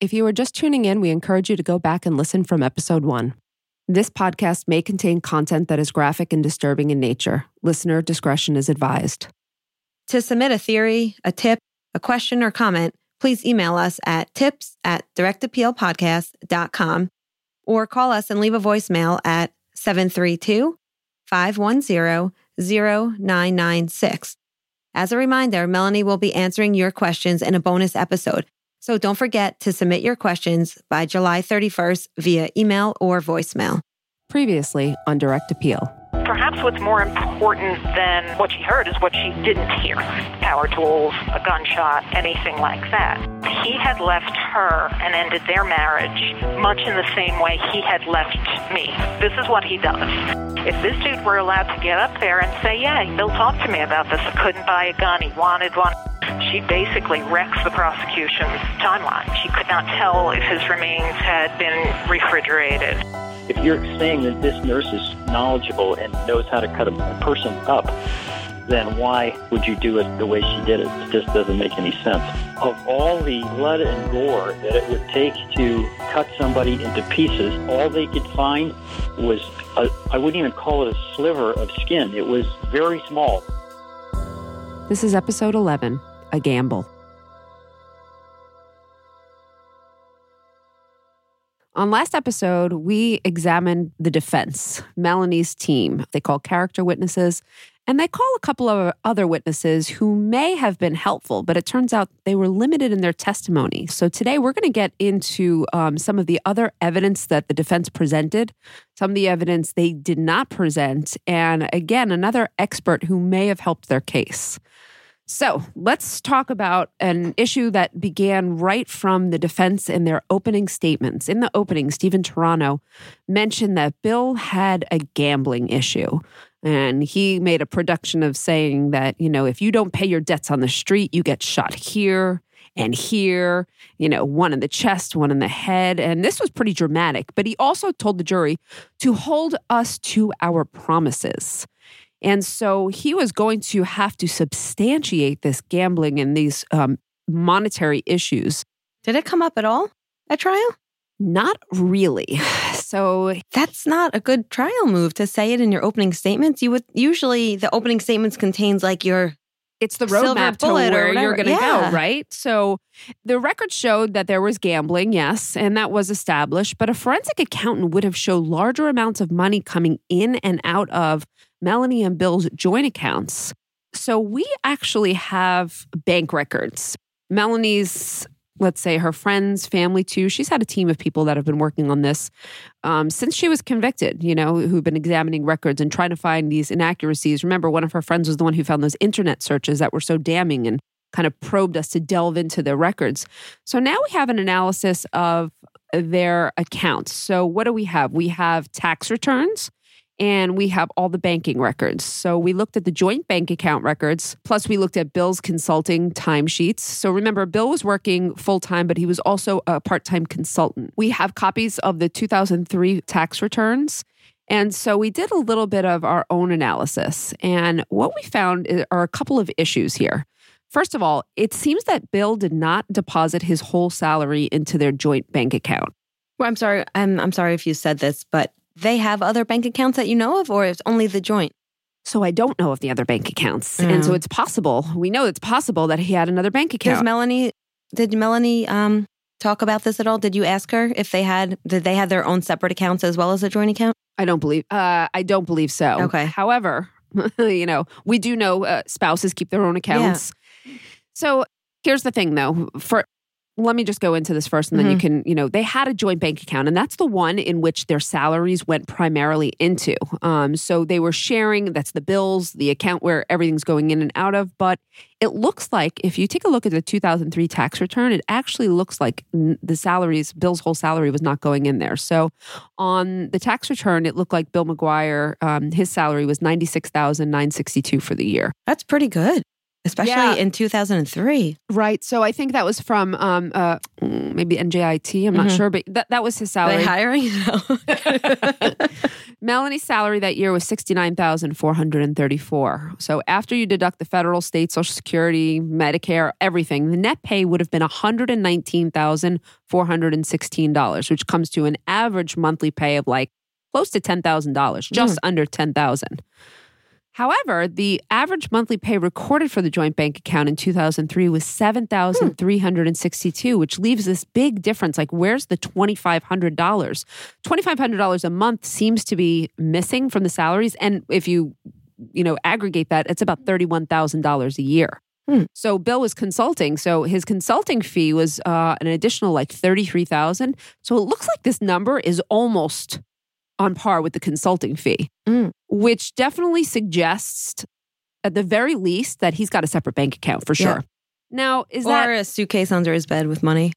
If you are just tuning in, we encourage you to go back and listen from episode one. This podcast may contain content that is graphic and disturbing in nature. Listener discretion is advised. To submit a theory, a tip, a question, or comment, please email us at tips at directappealpodcast.com or call us and leave a voicemail at 732 510 0996. As a reminder, Melanie will be answering your questions in a bonus episode. So don't forget to submit your questions by July 31st via email or voicemail. Previously on Direct Appeal. Perhaps what's more important than what she heard is what she didn't hear power tools, a gunshot, anything like that. He had left her and ended their marriage much in the same way he had left me. This is what he does. If this dude were allowed to get up there and say, Yeah, he Bill talked to me about this, I couldn't buy a gun, he wanted one. She basically wrecks the prosecution's timeline. She could not tell if his remains had been refrigerated. If you're saying that this nurse is knowledgeable and knows how to cut a, a person up, then why would you do it the way she did it? It just doesn't make any sense. Of all the blood and gore that it would take to cut somebody into pieces, all they could find was, a, I wouldn't even call it a sliver of skin. It was very small. This is episode 11 A Gamble. On last episode, we examined the defense, Melanie's team. They call character witnesses, and they call a couple of other witnesses who may have been helpful, but it turns out they were limited in their testimony. So today we're going to get into um, some of the other evidence that the defense presented, some of the evidence they did not present, and again, another expert who may have helped their case. So let's talk about an issue that began right from the defense in their opening statements. In the opening, Stephen Turano mentioned that Bill had a gambling issue. And he made a production of saying that, you know, if you don't pay your debts on the street, you get shot here and here, you know, one in the chest, one in the head. And this was pretty dramatic. But he also told the jury to hold us to our promises. And so he was going to have to substantiate this gambling and these um, monetary issues. Did it come up at all at trial? Not really. So That's not a good trial move to say it in your opening statements. You would usually the opening statements contains like your it's the roadmap to where you're going to Yeah. go, right? So the record showed that there was gambling, yes, and that was established, but a forensic accountant would have showed larger amounts of money coming in and out of Melanie and Bill's joint accounts. So we actually have bank records. Melanie's let's say her friends, family too. She's had a team of people that have been working on this um, since she was convicted, you know, who've been examining records and trying to find these inaccuracies. Remember, one of her friends was the one who found those internet searches that were so damning and kind of probed us to delve into their records. So now we have an analysis of their accounts. So what do we have? We have tax returns and we have all the banking records. So we looked at the joint bank account records, plus we looked at Bill's consulting timesheets. So remember, Bill was working full time, but he was also a part time consultant. We have copies of the 2003 tax returns. And so we did a little bit of our own analysis. And what we found are a couple of issues here. First of all, it seems that Bill did not deposit his whole salary into their joint bank account. Well, I'm sorry. I'm I'm sorry if you said this, but they have other bank accounts that you know of, or it's only the joint. So I don't know of the other bank accounts. And so Mm. it's possible, we know it's possible that he had another bank Does account. Melanie? Did Melanie um talk about this at all? Did you ask her if they had did they have their own separate accounts as well as a joint account? I don't believe uh I don't believe so. Okay. However, you know, we do know uh, spouses keep their own accounts. So here's the thing though, for let me just go into this first and then you Mhm. can, you know, they had a joint bank account and that's the one in which their salaries went primarily into. Um, so they were sharing, that's the bills, the account where everything's going in and out of. But it looks like if you take a look at the 2003 tax return, it actually looks like the salaries, Bill's whole salary was not going in there. So on the tax return, it looked like Bill McGuire, um, his salary was 96,962 for the year. That's pretty good, especially Yeah. in 2003. Right. So I think that was from um, uh, mm, maybe NJIT. I'm not Mhm. sure, but that, that was his salary. hiring? Melanie's salary that year was sixty nine thousand four hundred and thirty four. So after you deduct the federal, state, Social Security, Medicare, everything, the net pay would have been one hundred and nineteen thousand four hundred and sixteen dollars, which comes to an average monthly pay of like close to ten thousand dollars, just under ten thousand. However, the average monthly pay recorded for the joint bank account in 2003 was 7,362, which leaves this big difference. Like, where's the $2,500? $2,500 a month seems to be missing from the salaries. And if you, you know, aggregate that, it's about $31,000 a year. Hmm. So Bill was consulting. So his consulting fee was uh, an additional like 33,000. So it looks like this number is almost on par with the consulting fee, Mm. which definitely suggests, at the very least, that he's got a separate bank account for Yeah. sure. Now, is or that a suitcase under his bed with money,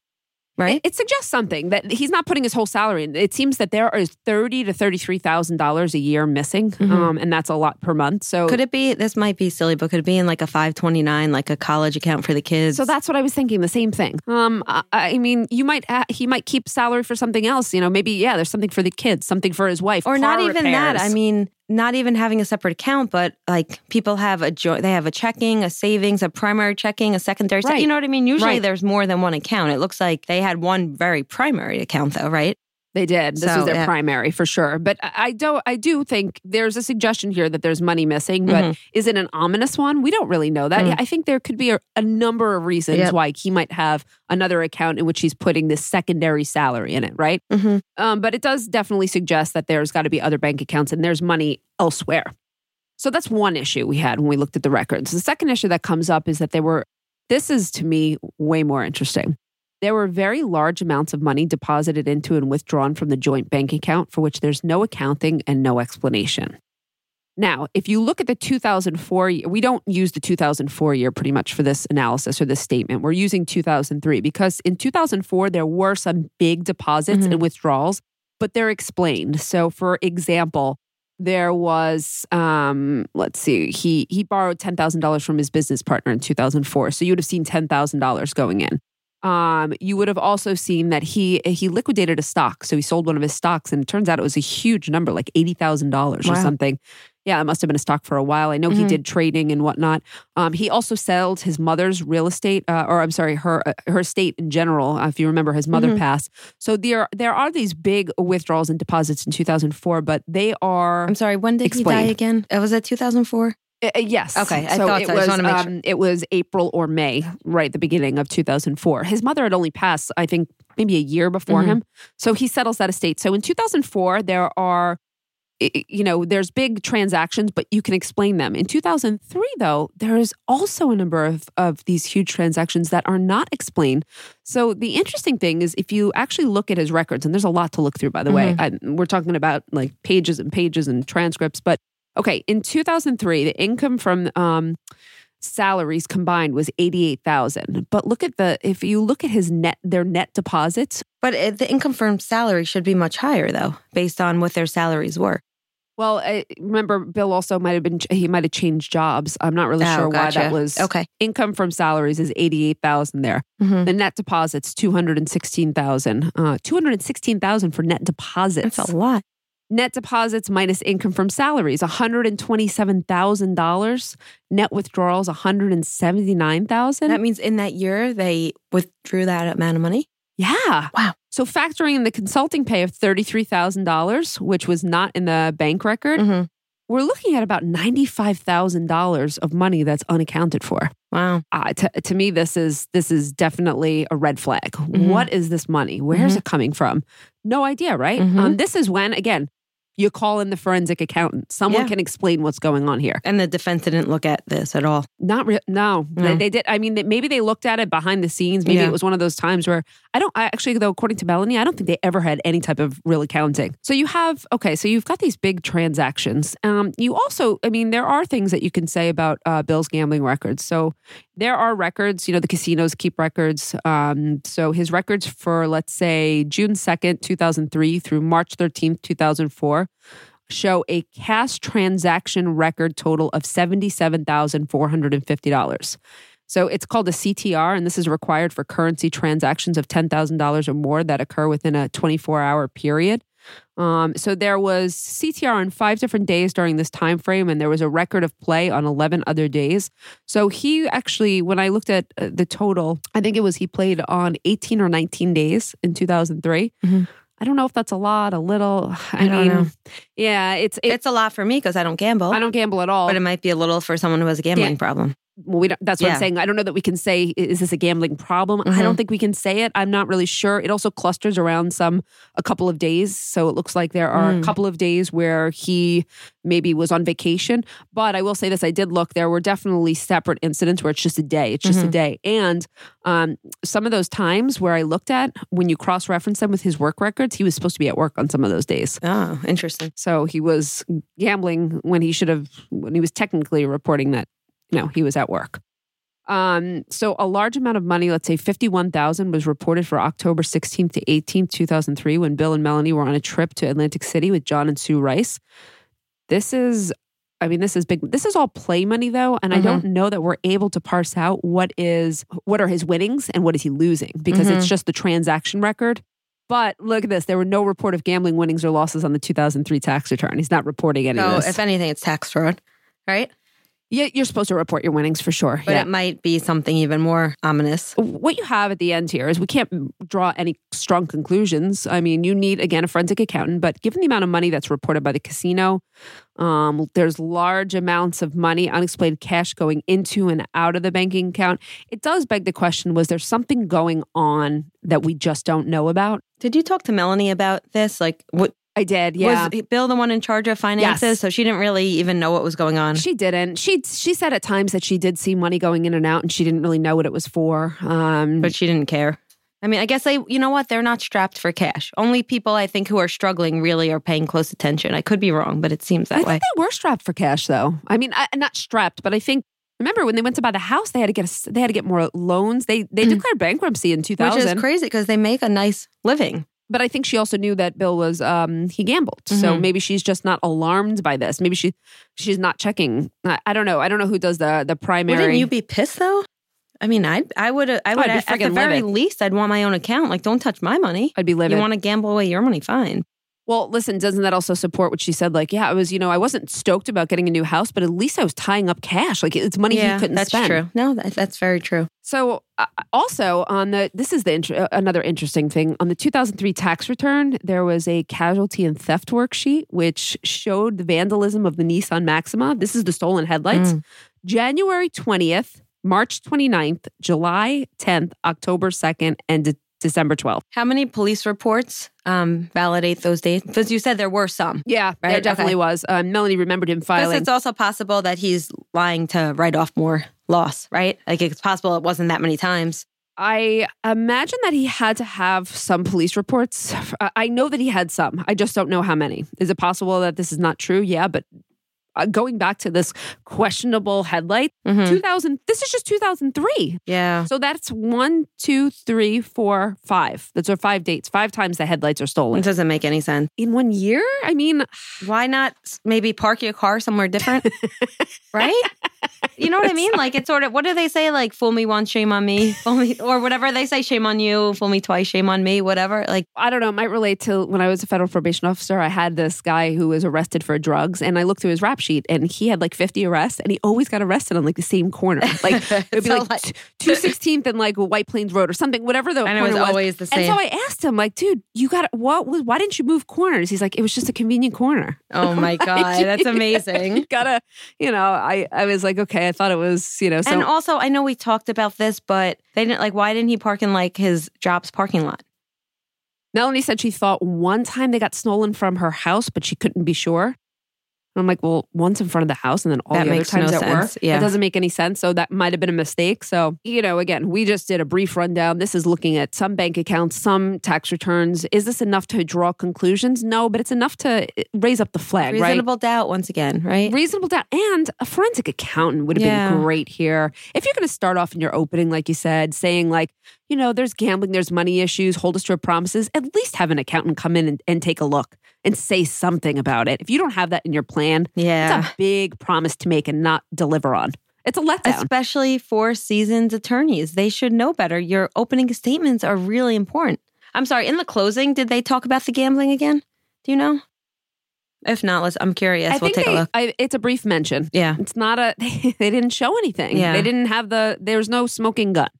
right? it, it suggests something that he's not putting his whole salary in. It seems that there is thirty to thirty-three thousand dollars a year missing, Mhm. um, and that's a lot per month. So could it be? This might be silly, but could it be in like a 529, like a college account for the kids? So that's what I was thinking. The same thing. Um, I, I mean, you might ha- he might keep salary for something else. You know, maybe yeah, there's something for the kids, something for his wife, or not even that. I mean, not even having a separate account, but like people have a joint, they have a checking, a savings, a primary checking, a secondary. Right. You know what I mean? Usually Right. there's more than one account. It looks like they had one very primary account though, right? They did. This So, was their yeah. primary for sure. But I do I do think there's a suggestion here that there's money missing, but Mhm. is it an ominous one? We don't really know that. Mm. I think there could be a, a number of reasons Yep. why he might have another account in which he's putting this secondary salary in it, right? Mm-hmm. Um, but it does definitely suggest that there's got to be other bank accounts and there's money elsewhere. So that's one issue we had when we looked at the records. The second issue that comes up is that there were, this is to me way more interesting. There were very large amounts of money deposited into and withdrawn from the joint bank account for which there's no accounting and no explanation. Now, if you look at the 2004 year, we don't use the 2004 year pretty much for this analysis or this statement. We're using 2003 because in 2004, there were some big deposits Mhm. and withdrawals, but they're explained. So, for example, there was um let's see he he borrowed $10,000 from his business partner in 2004 so you would have seen $10,000 going in um you would have also seen that he he liquidated a stock so he sold one of his stocks and it turns out it was a huge number like $80,000 or Wow. something yeah it must have been a stock for a while i know he Mhm. did trading and whatnot um he also sold his mother's real estate uh, or i'm sorry her uh, her estate in general uh, if you remember his mother Mhm. passed so there there are these big withdrawals and deposits in 2004 but they are I'm sorry. When did Explain. he die again? Was it 2004? Uh, uh, yes. Okay, I so thought it so. I was. wanna make sure. um, It was April or May, right at the beginning of 2004. His mother had only passed, I think, maybe a year before Mhm. him. So he settles that estate. So in 2004, there are, i- i- you know, there's big transactions, but you can explain them. In 2003, though, there is also a number of of these huge transactions that are not explained. So the interesting thing is, if you actually look at his records, and there's a lot to look through, by the way, I, we're talking about like pages and pages and transcripts, but Okay, in 2003, the income from um, salaries combined was 88,000. But look at the if you look at his net their net deposits, But the income from salary should be much higher though, based on what their salaries were. well, I remember Bill also might have been he might have changed jobs. I'm not really Oh, sure why that was. Okay. Income from salaries is 88,000 there. Mhm. The net deposits 216,000. Uh 216,000 for net deposits. That's a lot. Net deposits minus income from salaries, $127,000. Net withdrawals, $179,000. That means in that year they withdrew that amount of money. Yeah. Wow. So factoring in the consulting pay of $33,000, which was not in the bank record, Mhm. we're looking at about $95,000 of money that's unaccounted for. Wow. Uh, to, to me, this is this is definitely a red flag. Mhm. What is this money? Where's Mhm. it coming from? No idea, right? Mhm. Um, this is when again you call in the forensic accountant. Someone Yeah. can explain what's going on here. And the defense didn't look at this at all. Not re- no, They, No. they did. I mean, they, maybe they looked at it behind the scenes. Maybe Yeah. it was one of those times where I don't. I actually, though, according to Melanie, I don't think they ever had any type of real accounting. So you have okay. So you've got these big transactions. Um, you also, I mean, there are things that you can say about uh, Bill's gambling records. So there are records. You know, the casinos keep records. Um, so his records for let's say June second, two thousand three, through March thirteenth, two thousand four show a cash transaction record total of $77,450. So it's called a CTR, and this is required for currency transactions of $10,000 or more that occur within a 24 hour period. Um, so there was CTR on five different days during this time frame, and there was a record of play on 11 other days. So he actually, when I looked at uh, the total, I think it was he played on 18 or 19 days in 2003. Mhm. I don't know if that's a lot, a little. I, I don't mean, know. yeah, it's it, It's a lot for me because I don't gamble. I don't gamble at all. but it might be a little for someone who has a gambling Yeah. problem. Well, we don't, that's what Yeah. I'm saying. I don't know that we can say is this a gambling problem. I Mhm. don't think we can say it. I'm not really sure. It also clusters around some a couple of days, so it looks like there are a Mm. couple of days where he maybe was on vacation. But I will say this: I did look. There were definitely separate incidents where it's just a day. It's just a Mhm. day, and um, some of those times where I looked at when you cross reference them with his work records, he was supposed to be at work on some of those days. Oh, interesting. So he was gambling when he should have, when he was technically reporting that, know, he was at work. Um, so a large amount of money, let's say 51,000 was reported for October 16th to 18th, 2003 when Bill and Melanie were on a trip to Atlantic City with John and Sue Rice. This is I mean this is big this is all play money though and I don't know that we're able to parse out what is what are his winnings and what is he losing because it's just the transaction record. But look at this. There were no report of gambling winnings or losses on the 2003 tax return. He's not reporting any So of this. if anything, it's tax fraud, right? Yeah, you're supposed to report your winnings for sure. But yeah. it might be something even more ominous. what you have at the end here is we can't draw any strong conclusions. I mean, you need again a forensic accountant, but given the amount of money that's reported by the casino, um, there's large amounts of money, unexplained cash going into and out of the banking account. It does beg the question: Was there something going on that we just don't know about? Did you talk to Melanie about this? Like, what I did, yeah. was Bill the one in charge of finances? Yes. So she didn't really even know what was going on. She didn't. She she said at times that she did see money going in and out, and she didn't really know what it was for. Um, but she didn't care. I mean, I guess they, you know what? They're not strapped for cash. Only people I think who are struggling really are paying close attention. I could be wrong, but it seems I that way. think they were strapped for cash, though. I mean, I, not strapped, but I think. Remember when they went to buy the house, they had to get a, they had to get more loans. They they declared bankruptcy in two Mm. Which is crazy because they make a nice living. But I think she also knew that Bill was um he gambled, so Mhm. maybe she's just not alarmed by this. Maybe she she's not checking. I, I don't know. I don't know who does the the primary. Wouldn't you be pissed though? I mean, I I would I would I'd be at the friggin' very livid. least I'd want my own account. Like, don't touch my money. I'd be livid. You want to gamble away your money? Fine. Well, listen, doesn't that also support what she said? Like, yeah, I was, you know, I wasn't stoked about getting a new house, but at least I was tying up cash. Like, it's money yeah, he couldn't that's spend. That's true. No, that, that's very true. So, uh, also on the this is the uh, another interesting thing on the 2003 tax return, there was a casualty and theft worksheet which showed the vandalism of the Nissan Maxima. This is the stolen headlights. January 20th, March 29th, July 10th, October 2nd, and December 12th. How many police reports um, validate those dates? Because you said there were some. Yeah, there definitely okay. was. Um, Melanie remembered him Plus, filing. it's also possible that he's lying to write off more loss, right? Like it's possible it wasn't that many times. I imagine that he had to have some police reports. I- I know that he had some. I just don't know how many. Is it possible that this is not true? Yeah, but uh, going back to this questionable headlight, Mhm. 2000, this is just 2003. Yeah. So that's one, two, three, four, five. Those are five dates. Five times the headlights are stolen. It doesn't make any sense. In one year? I mean, Why not maybe park your car somewhere different? right? You know what I mean? Like it's sort of what do they say? Like fool me once, shame on me, fool me, or whatever they say, shame on you, fool me twice, shame on me, whatever. Like I don't know, it might relate to when I was a federal probation officer. I had this guy who was arrested for drugs, and I looked through his rap sheet, and he had like 50 arrests, and he always got arrested on like the same corner. Like it would be So, like, like- 216th and like White Plains Road or something, whatever the And it corner was always the And so. I asked him, like, dude, you got what was why didn't you move corners? He's like, it was just a convenient corner. oh my god, that's you amazing. gotta, you know, I I was like, okay, I thought it was, you know, so and also, I know we talked about this, but they didn't like. Why didn't he park in like his job's parking lot? Melanie said she thought one time they got stolen from her house, but she couldn't be sure. And I'm like, well, once in front of the house and then all That the other times no at work. Yeah. That doesn't make any sense. So that might have been a mistake. So, you know, again, we just did a brief rundown. This is looking at some bank accounts, some tax returns. Is this enough to draw conclusions? No, but it's enough to uh, raise up the flag, right? Reasonable doubt once again, right? Reasonable doubt. And a forensic accountant would have Yeah. been great here. If you're going to start off in your opening, like you said, saying, like, you know, there's gambling, there's money issues, hold us to our promises, at least have an accountant come in and, and take a look and say something about it. If you don't have that in your plan, yeah. it's a big promise to make and not deliver on. It's a letdown. Especially for seasoned attorneys. They should know better. Your opening statements are really important. I'm sorry, in the closing, did they talk about the gambling again? Do you know? If not, let's I'm curious. I we'll take they, a look. I, it's a brief mention. Yeah. It's not a, they didn't show anything. Yeah. They didn't have the, there's no smoking gun.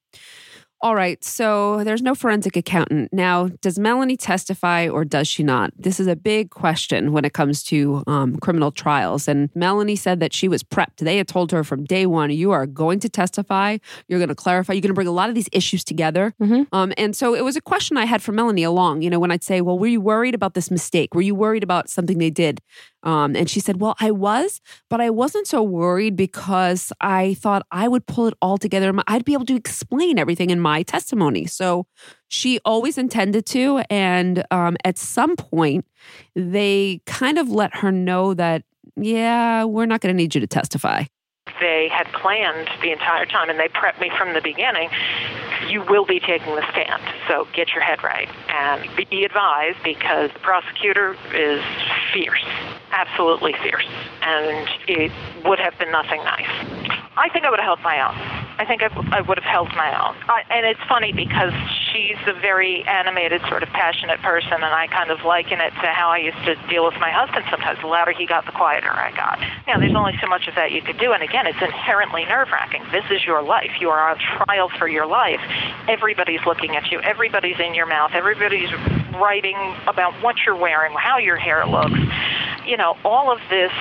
All right. So there's no forensic accountant. Now, does Melanie testify or does she not? This is a big question when it comes to um, criminal trials. And Melanie said that she was prepped. They had told her from day one, you are going to testify. You're going to clarify. You're going to bring a lot of these issues together. Mhm. Um, and so it was a question I had for Melanie along, you know, when I'd say, well, were you worried about this mistake? Were you worried about something they did? Um, and she said, well, I was, but I wasn't so worried because I thought I would pull it all together. I'd be able to explain everything in my testimony. So she always intended to. And um, at some point, they kind of let her know that, yeah, we're not going to need you to testify. They had planned the entire time, and they prepped me from the beginning. You will be taking the stand, so get your head right and be advised because the prosecutor is fierce, absolutely fierce, and it would have been nothing nice. I think I would have held my own. I think I, I would have held my own. I, and it's funny because she's a very animated, sort of passionate person, and I kind of liken it to how I used to deal with my husband sometimes. The louder he got, the quieter I got. Now, there's only so much of that you could do, and again, it's inherently nerve wracking. This is your life. You are on trial for your life. Everybody's looking at you, everybody's in your mouth, everybody's writing about what you're wearing, how your hair looks, you know, all of this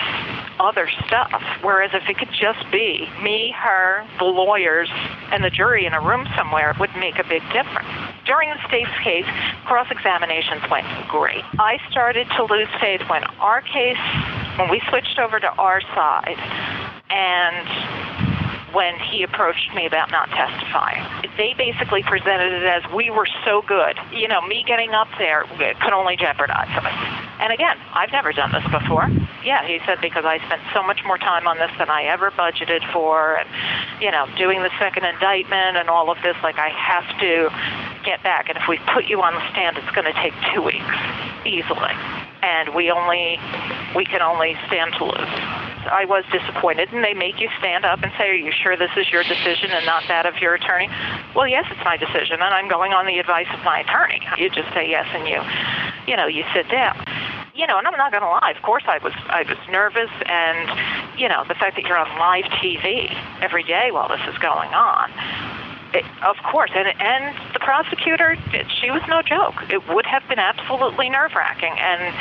other stuff. Whereas if it could just be me, her, the lawyers, and the jury in a room somewhere, it would make a big difference. During the state's case, cross examinations went great. I started to lose faith when our case, when we switched over to our side, and when he approached me about not testifying. They basically presented it as we were so good. You know, me getting up there could only jeopardize us. And again, I've never done this before. Yeah, he said because I spent so much more time on this than I ever budgeted for, and you know, doing the second indictment and all of this, like I have to get back. And if we put you on the stand, it's going to take two weeks easily, and we only we can only stand to lose. I was disappointed, and they make you stand up and say, "Are you sure this is your decision and not that of your attorney?" Well, yes, it's my decision, and I'm going on the advice of my attorney. You just say yes, and you, you know, you sit down. You know, and I'm not going to lie. Of course, I was I was nervous, and you know, the fact that you're on live TV every day while this is going on. It, of course, and and the prosecutor, she was no joke. It would have been absolutely nerve wracking, and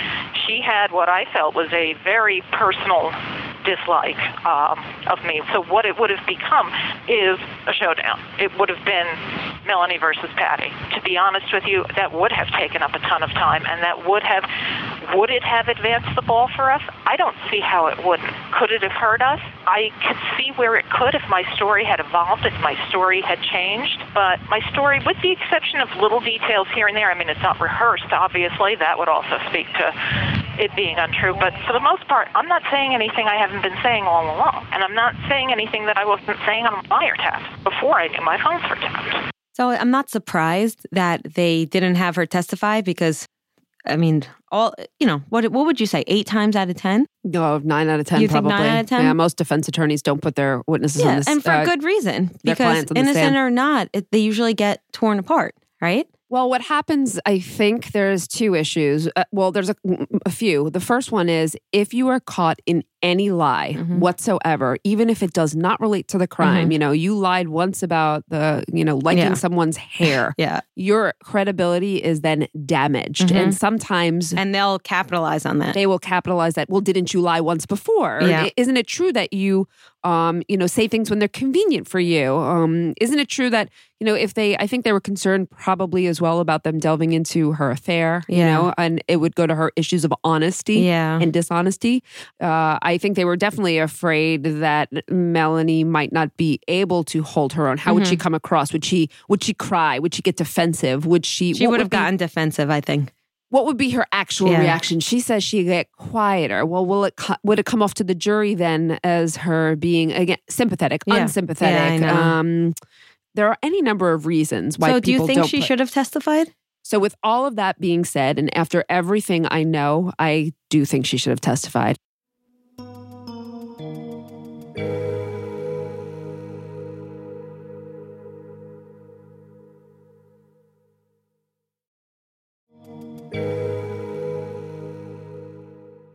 she had what I felt was a very personal dislike um, of me. So what it would have become is a showdown. It would have been Melanie versus Patty. To be honest with you, that would have taken up a ton of time, and that would have would it have advanced the ball for us? I don't see how it wouldn't. Could it have hurt us? I could see where it could if my story had evolved, if my story had changed. But my story, with the exception of little details here and there, I mean, it's not rehearsed, obviously. That would also speak to it being untrue. But for the most part, I'm not saying anything I haven't been saying all along. And I'm not saying anything that I wasn't saying on wiretaps before I knew my phones were tapped. So I'm not surprised that they didn't have her testify because, I mean, all you know, what what would you say? Eight times out of ten? No, nine out of ten You think probably. nine out of 10? Yeah, most defense attorneys don't put their witnesses on Yeah, this. and for uh, good reason because clients the innocent or not, it, they usually get torn apart, right? Well, what happens, I think there's two issues. Uh, well, there's a, a few. The first one is if you are caught in any lie Mhm. whatsoever, even if it does not relate to the crime. Mhm. You know, you lied once about the, you know, liking Yeah. someone's hair. Yeah. Your credibility is then damaged. Mhm. And sometimes And they'll capitalize on that. they will capitalize that. Well, didn't you lie once before? Yeah. Isn't it true that you, um, you know, say things when they're convenient for you? Um, isn't it true that you know if they? I think they were concerned probably as well about them delving into her affair. You Yeah. know, and it would go to her issues of honesty yeah. and dishonesty. Uh, I think they were definitely afraid that Melanie might not be able to hold her own. How would she come across? Would she would she cry? Would she get defensive? Would she? she would have be- gotten defensive, I think. what would be her actual Yeah. reaction? She says she get quieter. Well, will it would it come off to the jury then as her being again sympathetic, Yeah. unsympathetic? Yeah, I. Um, there are any number of reasons why so do you think she put- should have testified? So, with all of that being said, and after everything I know, I do think she should have testified.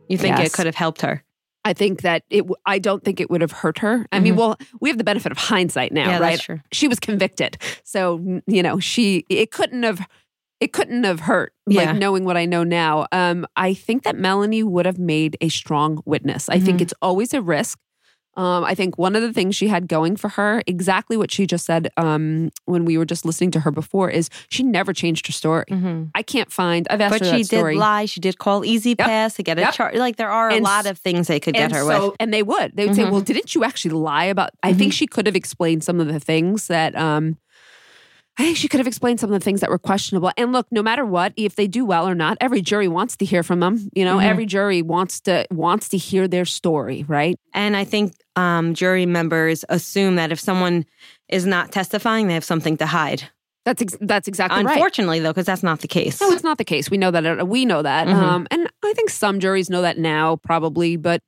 You think Yes. it could have helped her? I think that it. w- I don't think it would have hurt her. I mean, Mhm. well, we have the benefit of hindsight now, yeah, right? She was convicted, so you know she. It couldn't have. It couldn't have hurt. Yeah. Like knowing what I know now. Um, I think that Melanie would have made a strong witness. I think Mhm. it's always a risk. Um, I think one of the things she had going for her, exactly what she just said um, when we were just listening to her before, is she never changed her story. Mhm. I can't find. I've asked But her she did lie. She did call Easy Yep. Pass to get a Yep. charge. Like there are a lot of things they could get her so- with. And they would. They would say, Mhm. "Well, didn't you actually lie about?" I think Mhm. she could have explained some of the things that. Um, I think she could have explained some of the things that were questionable. And look, no matter what, if they do well or not, every jury wants to hear from them. You know, Mhm. every jury wants to wants to hear their story, right? And I think um, jury members assume that if someone is not testifying, they have something to hide. That's ex- that's exactly right. Unfortunately, though, because that's not the case. No, it's not the case. We know that. We know that. Mhm. Um, and I think some juries know that now, probably. But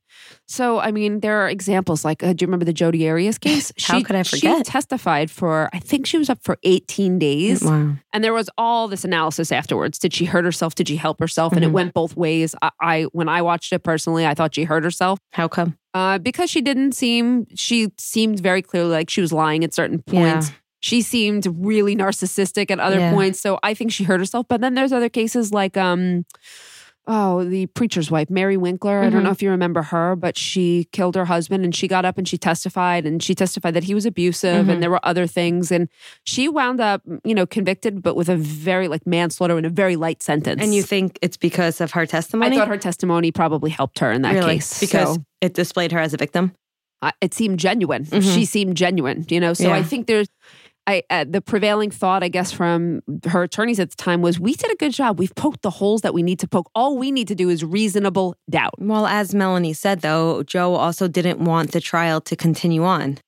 so, I mean, there are examples like, uh, do you remember the Jodi Arias case? How could I forget? She testified for, I think she was up for 18 days. Wow. And there was all this analysis afterwards. Did she hurt herself? Did she help herself? And it Mhm. went both ways. I, I, when I watched it personally, I thought she hurt herself How come? uh, because she didn't seem. She seemed very clearly like she was lying at certain points. Yeah. She seemed really narcissistic at other Yeah. points. So I think she hurt herself. But then there's other cases like um oh, the preacher's wife, Mary Winkler. I don't Mhm. know if you remember her, but she killed her husband and she got up and she testified and she testified that he was abusive Mhm. and there were other things. And she wound up, you know, convicted, but with a very like manslaughter and a very light sentence. And you think it's because of her testimony? I thought her testimony probably helped her in that really? case. Because So- it displayed her as a victim. uh, it seemed genuine. Mhm. She seemed genuine, you know. So Yeah. I think there's, I uh, the prevailing thought, I guess, from her attorneys at the time was, we did a good job. We've poked the holes that we need to poke. All we need to do is reasonable doubt. Well, as Melanie said, though, Joe also didn't want the trial to continue on.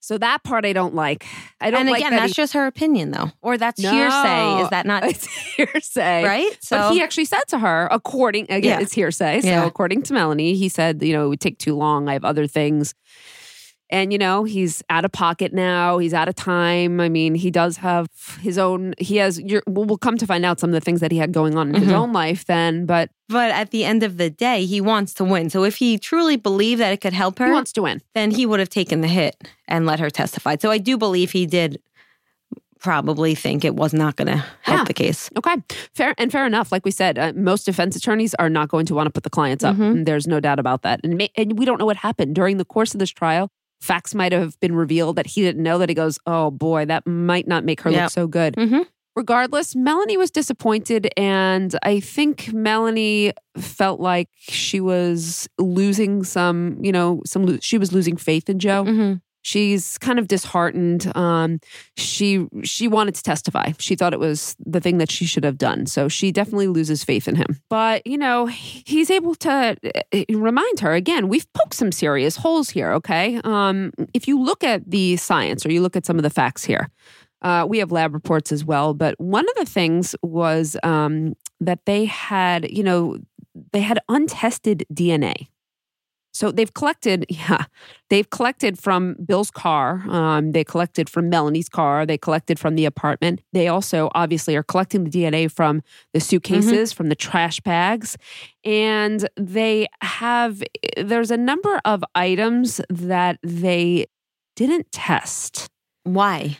So that part I don't like. I don't And like again, that that's he- just her opinion, though, or that's No. hearsay. Is that not it's hearsay, right? but he actually said to her, according again, Yeah. it's hearsay. So Yeah. according to Melanie, he said, you know, it would take too long. I have other things. And you know, he's out of pocket now. He's out of time. I mean, he does have his own. He has. You're, we'll, we'll come to find out some of the things that he had going on in his Mhm. own life. Then, but But at the end of the day, he wants to win. So if he truly believed that it could help her, he wants to win. then he would have taken the hit and let her testify. So I do believe he did probably think it was not going to help Yeah. the case. Okay, fair and fair enough. Like we said, uh, most defense attorneys are not going to want to put the clients up. Mhm. And There's no doubt about that. And, ma- and we don't know what happened during the course of this trial. Facts might have been revealed that he didn't know. That he goes, "Oh boy, that might not make her Yep. look so good." Mm-hmm. Regardless, Melanie was disappointed, and I think Melanie felt like she was losing some. You know, some she was losing faith in Joe Mm-hmm. She's kind of disheartened. Um she she wanted to testify. She thought it was the thing that she should have done. So she definitely loses faith in him. But you know he's able to uh, remind her again we've poked some serious holes here okay? Um if you look at the science or you look at some of the facts here uh, we have lab reports as well. But one of the things was um that they had you know they had untested dna So they've collected, yeah, they've collected from Bill's car. Um, they collected from Melanie's car. They collected from the apartment. They also obviously are collecting the DNA from the suitcases, from the trash bags. And they have, there's a number of items that they didn't test. Why?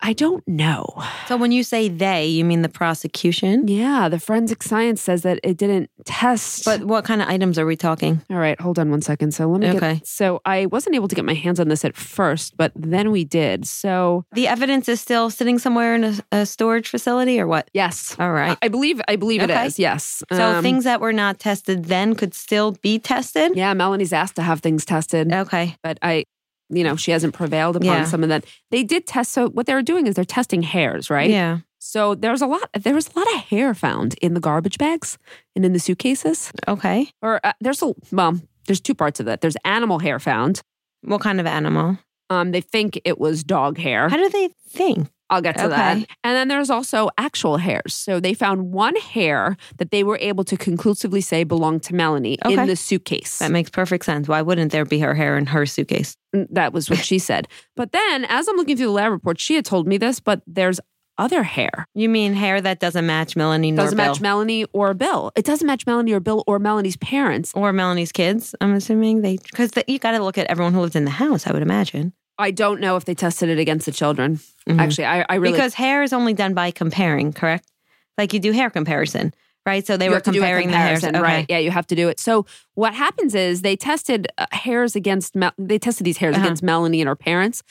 I don't know. So when you say they, you mean the prosecution? Yeah, the forensic science says that it didn't test. But what kind of items are we talking? All right, hold on one second. So let me Okay. get. So I wasn't able to get my hands on this at first, but then we did. So The evidence is still sitting somewhere in a, a storage facility or what? yes, All right. I believe I believe Okay. it is. Yes. So Um, things that were not tested then could still be tested? Yeah, Melanie's asked to have things tested, Okay. but I, you know, she hasn't prevailed upon Yeah. some of that. They did test. So what they're doing is they're testing hairs, right? Yeah. So there's a lot. There was a lot of hair found in the garbage bags and in the suitcases. Okay. Or uh, there's a well, there's two parts of that. There's animal hair found. What kind of animal? Um, they think it was dog hair. How do they think? I'll get to that. And then there's also actual hairs. So they found one hair that they were able to conclusively say belonged to Melanie Okay. in the suitcase. That makes perfect sense. Why wouldn't there be her hair in her suitcase? Mm, that was what she said. But then, as I'm looking through the lab report, she had told me this, but there's other hair. You mean hair that doesn't match Melanie nor Doesn't Bill? match Melanie or Bill. It doesn't match Melanie or Bill or Melanie's parents. or Melanie's kids, I'm assuming they because the, you got to look at everyone who lived in the house. I would imagine I don't know if they tested it against the children. Mhm. Actually, I, I really because hair is only done by comparing, correct? Like you do hair comparison, right? So they You were have to do a comparing the hairs, comparison, right? Yeah, you have to do it. So what happens is they tested uh, hairs against Mel- they tested these hairs Uh-huh. against Melanie and her parents,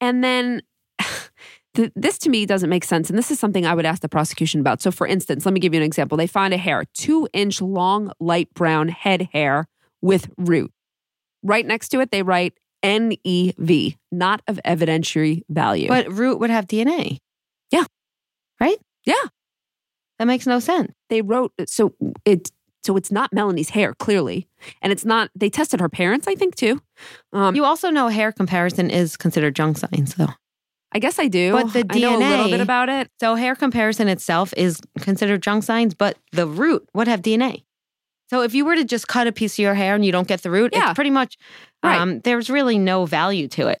and then. th- This to me doesn't make sense. And this is something I would ask the prosecution about. So, for instance, let me give you an example. They find a hair, two inch long, light brown head hair with root. Right next to it, they write NEV, not of evidentiary value. But root would have DNA. Yeah. Right? Yeah. That makes no sense. they wrote so it so it's not Melanie's hair clearly, and it's not. They tested her parents, I think too. Um, You also know hair comparison is considered junk science, though. I guess I do. But the I know a little bit about it. So hair comparison itself is considered junk science, but the root would have DNA. So if you were to just cut a piece of your hair and you don't get the root, Yeah. it's pretty much Right. um, there's really no value to it.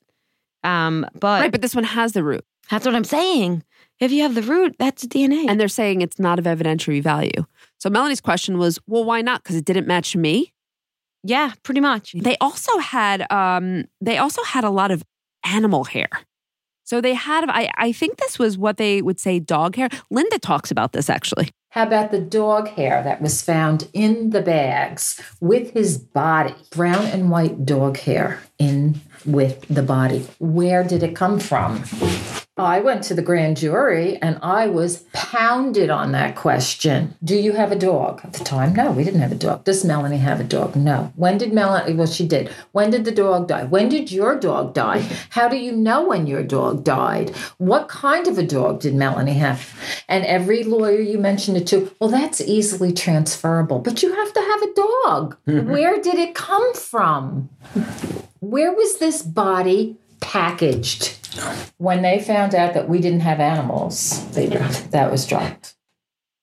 Um, but, right, but this one has the root, that's what I'm saying. If you have the root, that's DNA. and they're saying it's not of evidentiary value. So Melanie's question was, well, why not? Because it didn't match me. yeah, pretty much. They also had um, they also had a lot of animal hair. So they had I, I think this was what they would say dog hair. Linda talks about this actually. How about the dog hair that was found in the bags with his body? Brown and white dog hair in with the body. Where did it come from? I went to the grand jury and I was pounded on that question. Do you have a dog? At the time, no, we didn't have a dog. Does Melanie have a dog? No. When did Melanie? Well, she did. When did the dog die? When did your dog die? How do you know when your dog died? What kind of a dog did Melanie have? And every lawyer you mentioned it to, well, that's easily transferable, but you have to have a dog. Mm-hmm. Where did it come from? Where was this body packaged? When they found out that we didn't have animals, they dropped. That was dropped.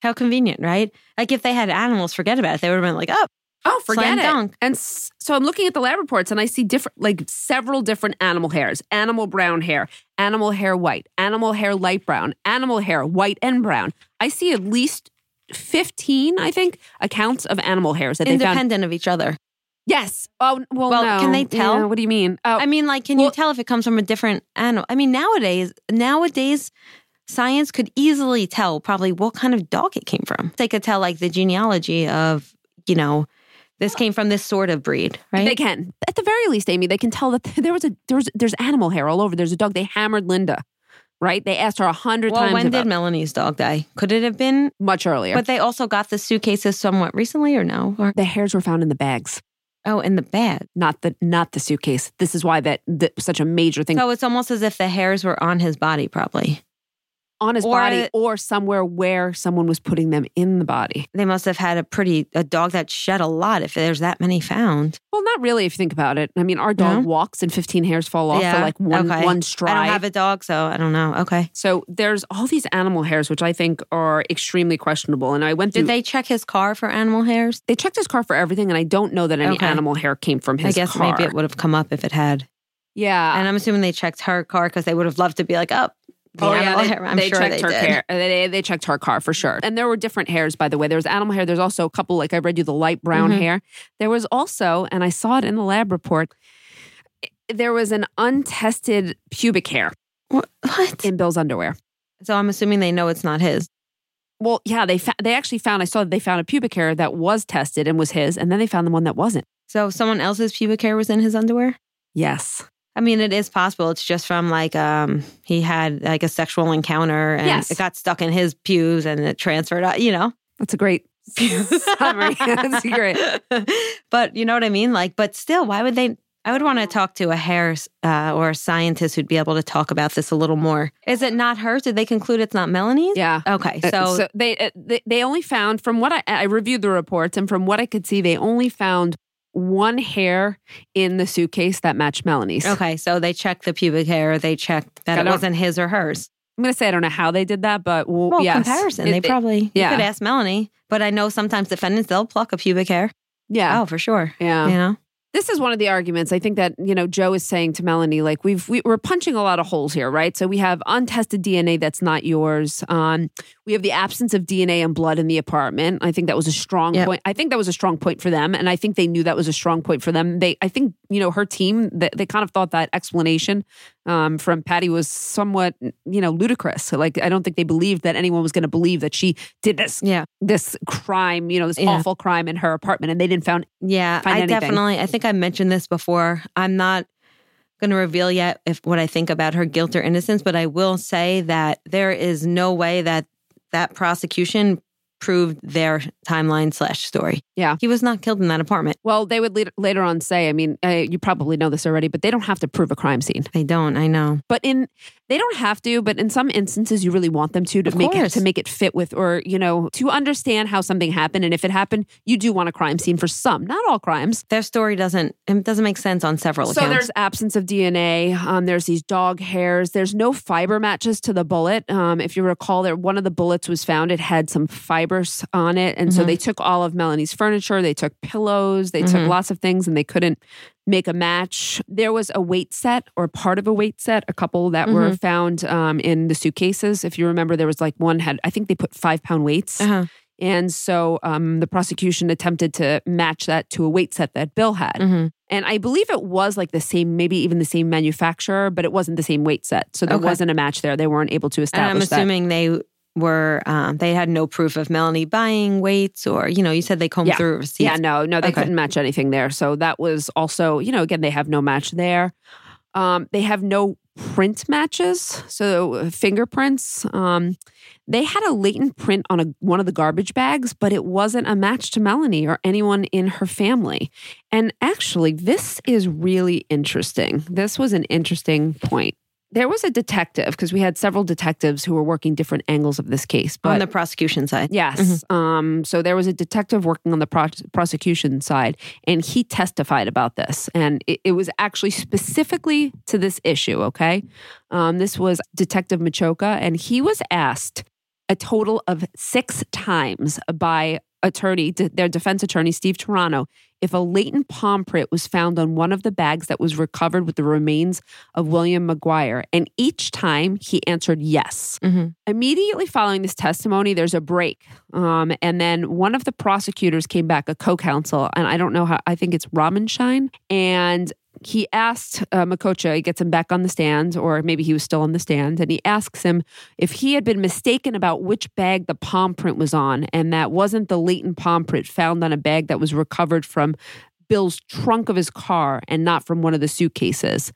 How convenient, right? Like if they had animals, forget about it. They would have been like, oh, Oh, forget Slam it. dunk. And so I'm looking at the lab reports and I see different, like several different animal hairs animal brown hair, animal hair white, animal hair light brown, animal hair white and brown. I see at least 15, I think, accounts of animal hairs that they found. independent of each other. Yes. Oh, well, Well, no. can they tell? Yeah, what do you mean? Oh, I mean, like, can well- you tell if it comes from a different animal? I mean, nowadays, nowadays, science could easily tell probably what kind of dog it came from. They could tell like the genealogy of, you know, this came from this sort of breed, right? They can. At the very least, Amy, they can tell that there was a there was there's animal hair all over. There's a dog. They hammered Linda, right? They asked her a hundred well, times when did Melanie's dog die? Could it have been? much earlier. But they also got the suitcases somewhat recently, or no? Or the hairs were found in the bags, oh, in the bag. not the not the suitcase. This is why that, that such a major thing. So it's almost as if the hairs were on his body, probably. On his Or- body or somewhere where someone was putting them in the body. They must have had a pretty a dog that shed a lot if there's that many found. Well, not really if you think about it. I mean, our dog No? walks and 15 hairs fall off for like one okay. one I stride. don't have a dog, so I don't know. Okay. so there's all these animal hairs which I think are extremely questionable. And I went through Did they check his car for animal hairs? they checked his car for everything and I don't know that any Okay. animal hair came from his I guess car. maybe it would have come up if it had. yeah. and I'm assuming they checked her car because they would have loved to be like, oh, the oh yeah, they, hair. I'm they sure checked they her did. car. They, they checked her car for sure. And there were different hairs, by the way. There was animal hair. There's also a couple, like I read you the light brown Mhm. hair. There was also, and I saw it in the lab report. There was an untested pubic hair What? what? in Bill's underwear. So I'm assuming they know it's not his. Well, yeah, they fa- they actually found. I saw that they found a pubic hair that was tested and was his, and then they found the one that wasn't. So someone else's pubic hair was in his underwear. Yes. I mean, it is possible. It's just from like um he had like a sexual encounter and Yes. it got stuck in his pews and it transferred. You know, That's a great summary. That's great. but you know what I mean. Like, but still, why would they? I would want to talk to a hair uh, or a scientist who'd be able to talk about this a little more. Is it not hers? Did they conclude it's not Melanie's? Yeah. Okay, Uh, so, they, uh, they they only found from what I I reviewed the reports and from what I could see they only found one hair in the suitcase that matched Melanie's. okay, so they checked the pubic hair. They checked that it wasn't his or hers. I'm gonna say I don't know how they did that, but well, Well, yes. comparison. It- they probably yeah. you could ask Melanie, but I know sometimes defendants they'll pluck a pubic hair. yeah Oh, for sure. yeah. You know, This is one of the arguments. I think that you know Joe is saying to Melanie, like we've we, we're punching a lot of holes here, right? So we have untested DNA that's not yours. Um, we have the absence of DNA and blood in the apartment. I think that was a strong Yep. point. I think that was a strong point for them, and I think they knew that was a strong point for them. They, I think, you know, her team, they, they kind of thought that explanation um, from Patty was somewhat, you know, ludicrous. Like, I don't think they believed that anyone was going to believe that she did this yeah, this crime, you know, this Yeah. awful crime in her apartment, and they didn't found. yeah. Find I anything. definitely. I think I mentioned this before. I'm not going to reveal yet if what I think about her guilt or innocence, but I will say that there is no way that that prosecution proved their timeline slash story. Yeah. he was not killed in that apartment. Well, they would later, on say, I mean, uh, you probably know this already, but they don't have to prove a crime scene. I don't. I know. But in they don't have to, but in some instances, you really want them to to Of make it to make it fit with, or you know, to understand how something happened. And if it happened, you do want a crime scene for some, not all crimes. Their story doesn't. It doesn't make sense on several So accounts. there's absence of DNA. Um, there's these dog hairs. There's no fiber matches to the bullet. Um, if you recall, that one of the bullets was found. It had some fibers on it, and so Mhm. they took all of Melanie's furniture. They took pillows. They Mhm. took lots of things, and they couldn't make a match. There was a weight set or part of a weight set. A couple that were Mhm. found um, in the suitcases. If you remember, there was like one had. I think they put five pound weights. Uh-huh. And so um, the prosecution attempted to match that to a weight set that Bill had. Mhm. And I believe it was like the same, maybe even the same manufacturer, but it wasn't the same weight set. So there Okay. wasn't a match there. They weren't able to establish. And I'm establish that. assuming they were. Um, they had no proof of Melanie buying weights, or you know, you said they combed Yeah. through receipts. Yeah, no, no, they Okay. couldn't match anything there. So that was also, you know, again, they have no match there. Um, they have no print matches, so uh, fingerprints. Um, they had a latent print on a, one of the garbage bags, but it wasn't a match to Melanie or anyone in her family. And actually, this is really interesting. This was an interesting point. There was a detective because we had several detectives who were working different angles of this case, but on the prosecution side. Yes. Um, so there was a detective working on the pro- prosecution side, and he testified about this. And it, it was actually specifically to this issue, okay? Um, this was Detective Machoka, and he was asked a total of six times by attorney, their defense attorney, Steve Turano, if a latent palm print was found on one of the bags that was recovered with the remains of William McGuire. And each time he answered yes. Mhm. Immediately following this testimony, there's a break. Um, and then one of the prosecutors came back, a co counsel, and I don't know how, I think it's Ramenshine. And he asked uh, Makocha, he gets him back on the stand, or maybe he was still on the stand, and he asks him if he had been mistaken about which bag the palm print was on, and that wasn't the latent palm print found on a bag that was recovered from Bill's trunk of his car and not from one of the suitcases.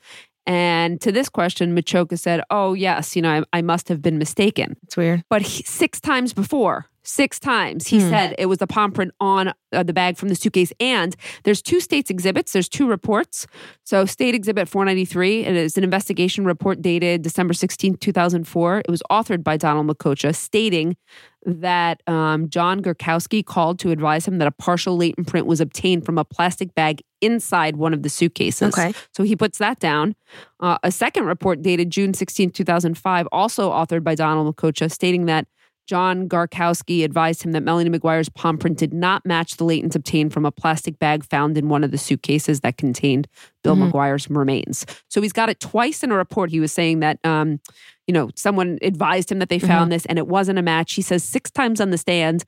And to this question, Machoka said, Oh, yes, you know, I, I must have been mistaken. It's weird. But he, six times before, Six times. He Hmm. said it was the palm print on uh, the bag from the suitcase. And there's two states exhibits, there's two reports. So, State Exhibit 493, it is an investigation report dated December 16, 2004. It was authored by Donald McCocha, stating that um, John Gurkowski called to advise him that a partial latent print was obtained from a plastic bag inside one of the suitcases. Okay. So he puts that down. Uh, a second report dated June 16, 2005, also authored by Donald McCocha, stating that John Garkowski advised him that Melanie McGuire's palm print did not match the latents obtained from a plastic bag found in one of the suitcases that contained Bill Mhm. McGuire's remains. So he's got it twice in a report. He was saying that, um, you know, someone advised him that they found this and it wasn't a match. He says six times on the stand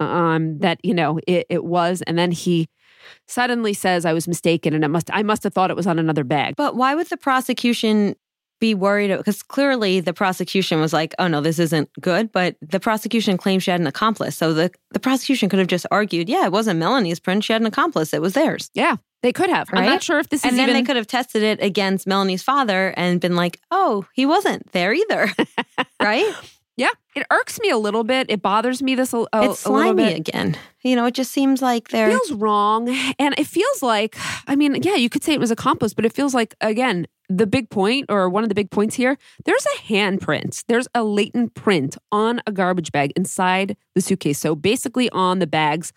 um, that, you know, it, it was. And then he suddenly says, I was mistaken and it must, I must have thought it was on another bag. But why would the prosecution be worried? Because clearly the prosecution was like, oh no, this isn't good. But the prosecution claimed she had an accomplice. So the, the prosecution could have just argued, yeah, it wasn't Melanie's print. She had an accomplice. It was theirs. Yeah, they could have. I'm not sure if this and is And then even. they could have tested it against Melanie's father and been like, oh, he wasn't there either. right? Yeah, it irks me a little bit. It bothers me this a, a, it's slimy bit. again. You know, it just seems like they're. feels wrong. And it feels like, I mean, yeah, you could say it was a compost, but it feels like, again, the big point or one of the big points here there's a handprint. There's a latent print on a garbage bag inside the suitcase. So basically, on the bags,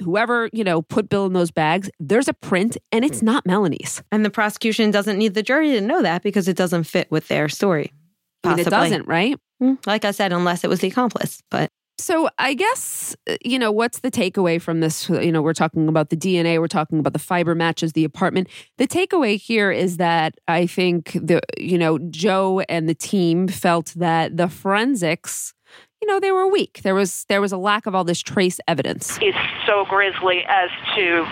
whoever, you know, put Bill in those bags, there's a print and it's hmm. not Melanie's. and the prosecution doesn't need the jury to know that because it doesn't fit with their story. I mean, it doesn't, right? Mm, Like I said, unless it was the accomplice. But So I guess uh, you know what's the takeaway from this? You know, we're talking about the DNA, we're talking about the fiber matches, the apartment. The takeaway here is that I think the you know Joe and the team felt that the forensics, you know, they were weak. There was there was a lack of all this trace evidence. is so grisly as to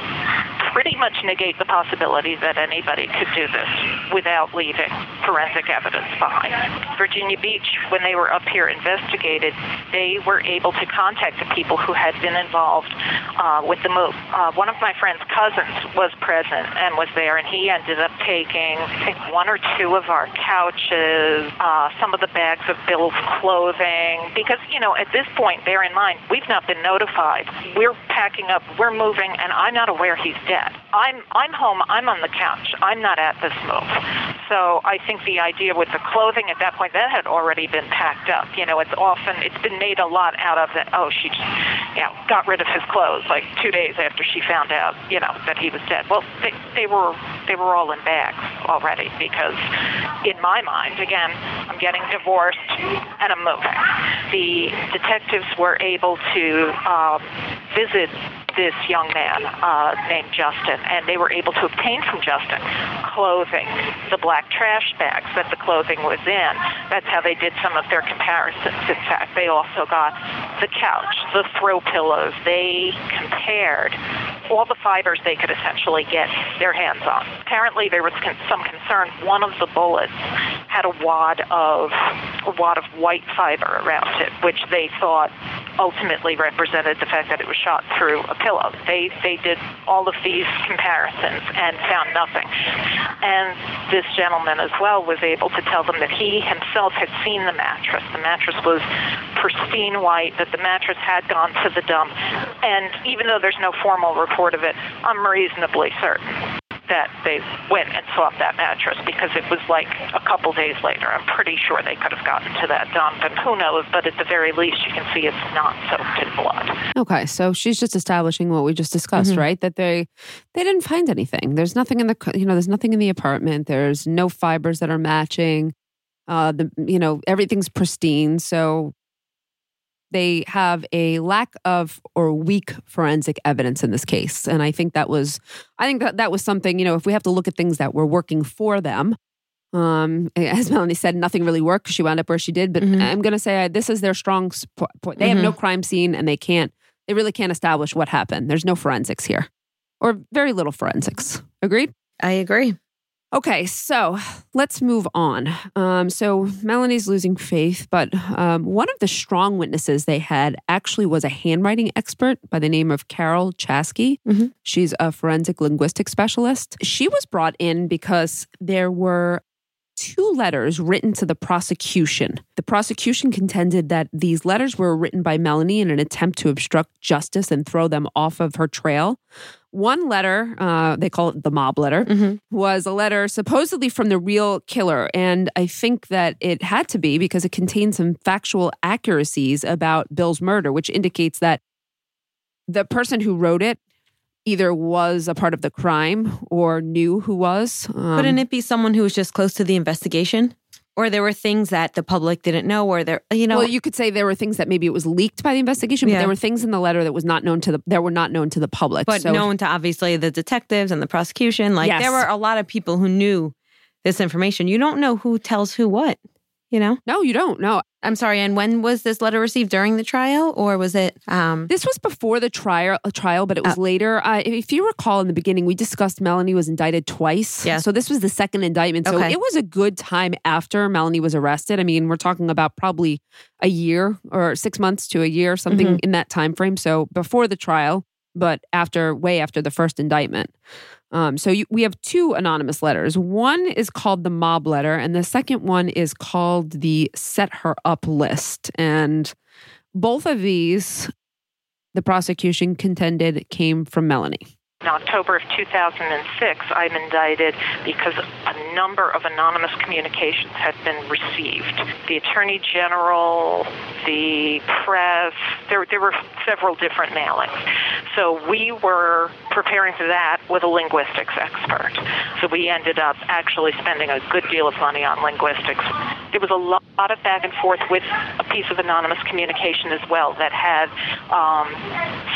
pretty much negate the possibility that anybody could do this without leaving forensic evidence behind. Virginia Beach, when they were up here investigated, they were able to contact the people who had been involved uh, with the move. Uh, one of my friend's cousins was present and was there, and he ended up taking, I think, one or two of our couches, uh, some of the bags of Bill's clothing, because, you know, at this point, bear in mind, we've not been notified. We're packing up, we're moving, and I'm not aware he's dead. I'm, I'm home, I'm on the couch, I'm not at this move. So I think the idea with the clothing at that point, that had already been packed up. You know, it's often, it's been made a lot out of that, oh, she just, you know, got rid of his clothes like two days after she found out, you know, that he was dead. Well, they, they were, they were all in bags already because in my mind, again, I'm getting divorced and I'm moving. The detectives were able to um, visit this young man uh, named Justin, and they were able to obtain from Justin clothing, the black trash bags that the clothing was in. That's how they did some of their comparisons. In fact, they also got the couch, the throw pillows. They compared all the fibers they could essentially get their hands on. Apparently, there was con- some concern. One of the bullets had a wad of a wad of white fiber around it, which they thought ultimately represented the fact that it was shot through a pillow. They they did all of these comparisons and found nothing. And this gentleman as well was able to tell them that he himself had seen the mattress. The mattress was pristine white, that the mattress had gone to the dump. And even though there's no formal report of it, I'm reasonably certain that they went and swapped that mattress because it was like a couple days later. I'm pretty sure they could have gotten to that dump, and who knows? But at the very least, you can see it's not soaked in blood. Okay, so she's just establishing what we just discussed, Mhm. right? That they they didn't find anything. There's nothing in the you know there's nothing in the apartment. There's no fibers that are matching. Uh, the you know everything's pristine. So they have a lack of or weak forensic evidence in this case, and I think that was I think that that was something you know if we have to look at things that were working for them. Um, as Melanie said, nothing really worked. She wound up where she did. But Mhm. I'm going to say uh, this is their strong point. They have no crime scene, and they can't they really can't establish what happened. There's no forensics here, or very little forensics. Agreed? I agree. Okay, so let's move on. Um, so Melanie's losing faith, but um, one of the strong witnesses they had actually was a handwriting expert by the name of Carol Chaski. Mhm. She's a forensic linguistic specialist. She was brought in because there were two letters written to the prosecution. The prosecution contended that these letters were written by Melanie in an attempt to obstruct justice and throw them off of her trail. One letter, uh, they call it the mob letter, Mm-hmm. was a letter supposedly from the real killer. And I think that it had to be because it contained some factual accuracies about Bill's murder, which indicates that the person who wrote it either was a part of the crime or knew who was. Um, Couldn't it be someone who was just close to the investigation? Or there were things that the public didn't know, or there, you know, well, you could say there were things that maybe it was leaked by the investigation, but Yeah. there were things in the letter that was not known to the that were not known to the public. but so, known to obviously the detectives and the prosecution. Like Yes. there were a lot of people who knew this information. You don't know who tells who what, you know? no, you don't. No, I'm sorry. And when was this letter received during the trial, or was it? Um, This was before the trial, trial, but it was Oh. later. Uh, if you recall, in the beginning, we discussed Melanie was indicted twice. Yeah. So this was the second indictment. So Okay. it was a good time after Melanie was arrested. I mean, we're talking about probably a year or six months to a year, something Mhm. in that time frame. So before the trial, but after, way after the first indictment. Um, so you, we have two anonymous letters. One is called the mob letter, and the second one is called the set her up list. And both of these, the prosecution contended, came from Melanie. In October of 2006, I'm indicted because a number of anonymous communications had been received. The Attorney General, the press, there, there were several different mailings. So we were preparing for that with a linguistics expert. So we ended up actually spending a good deal of money on linguistics. There was a lot of back and forth with a piece of anonymous communication as well that had um,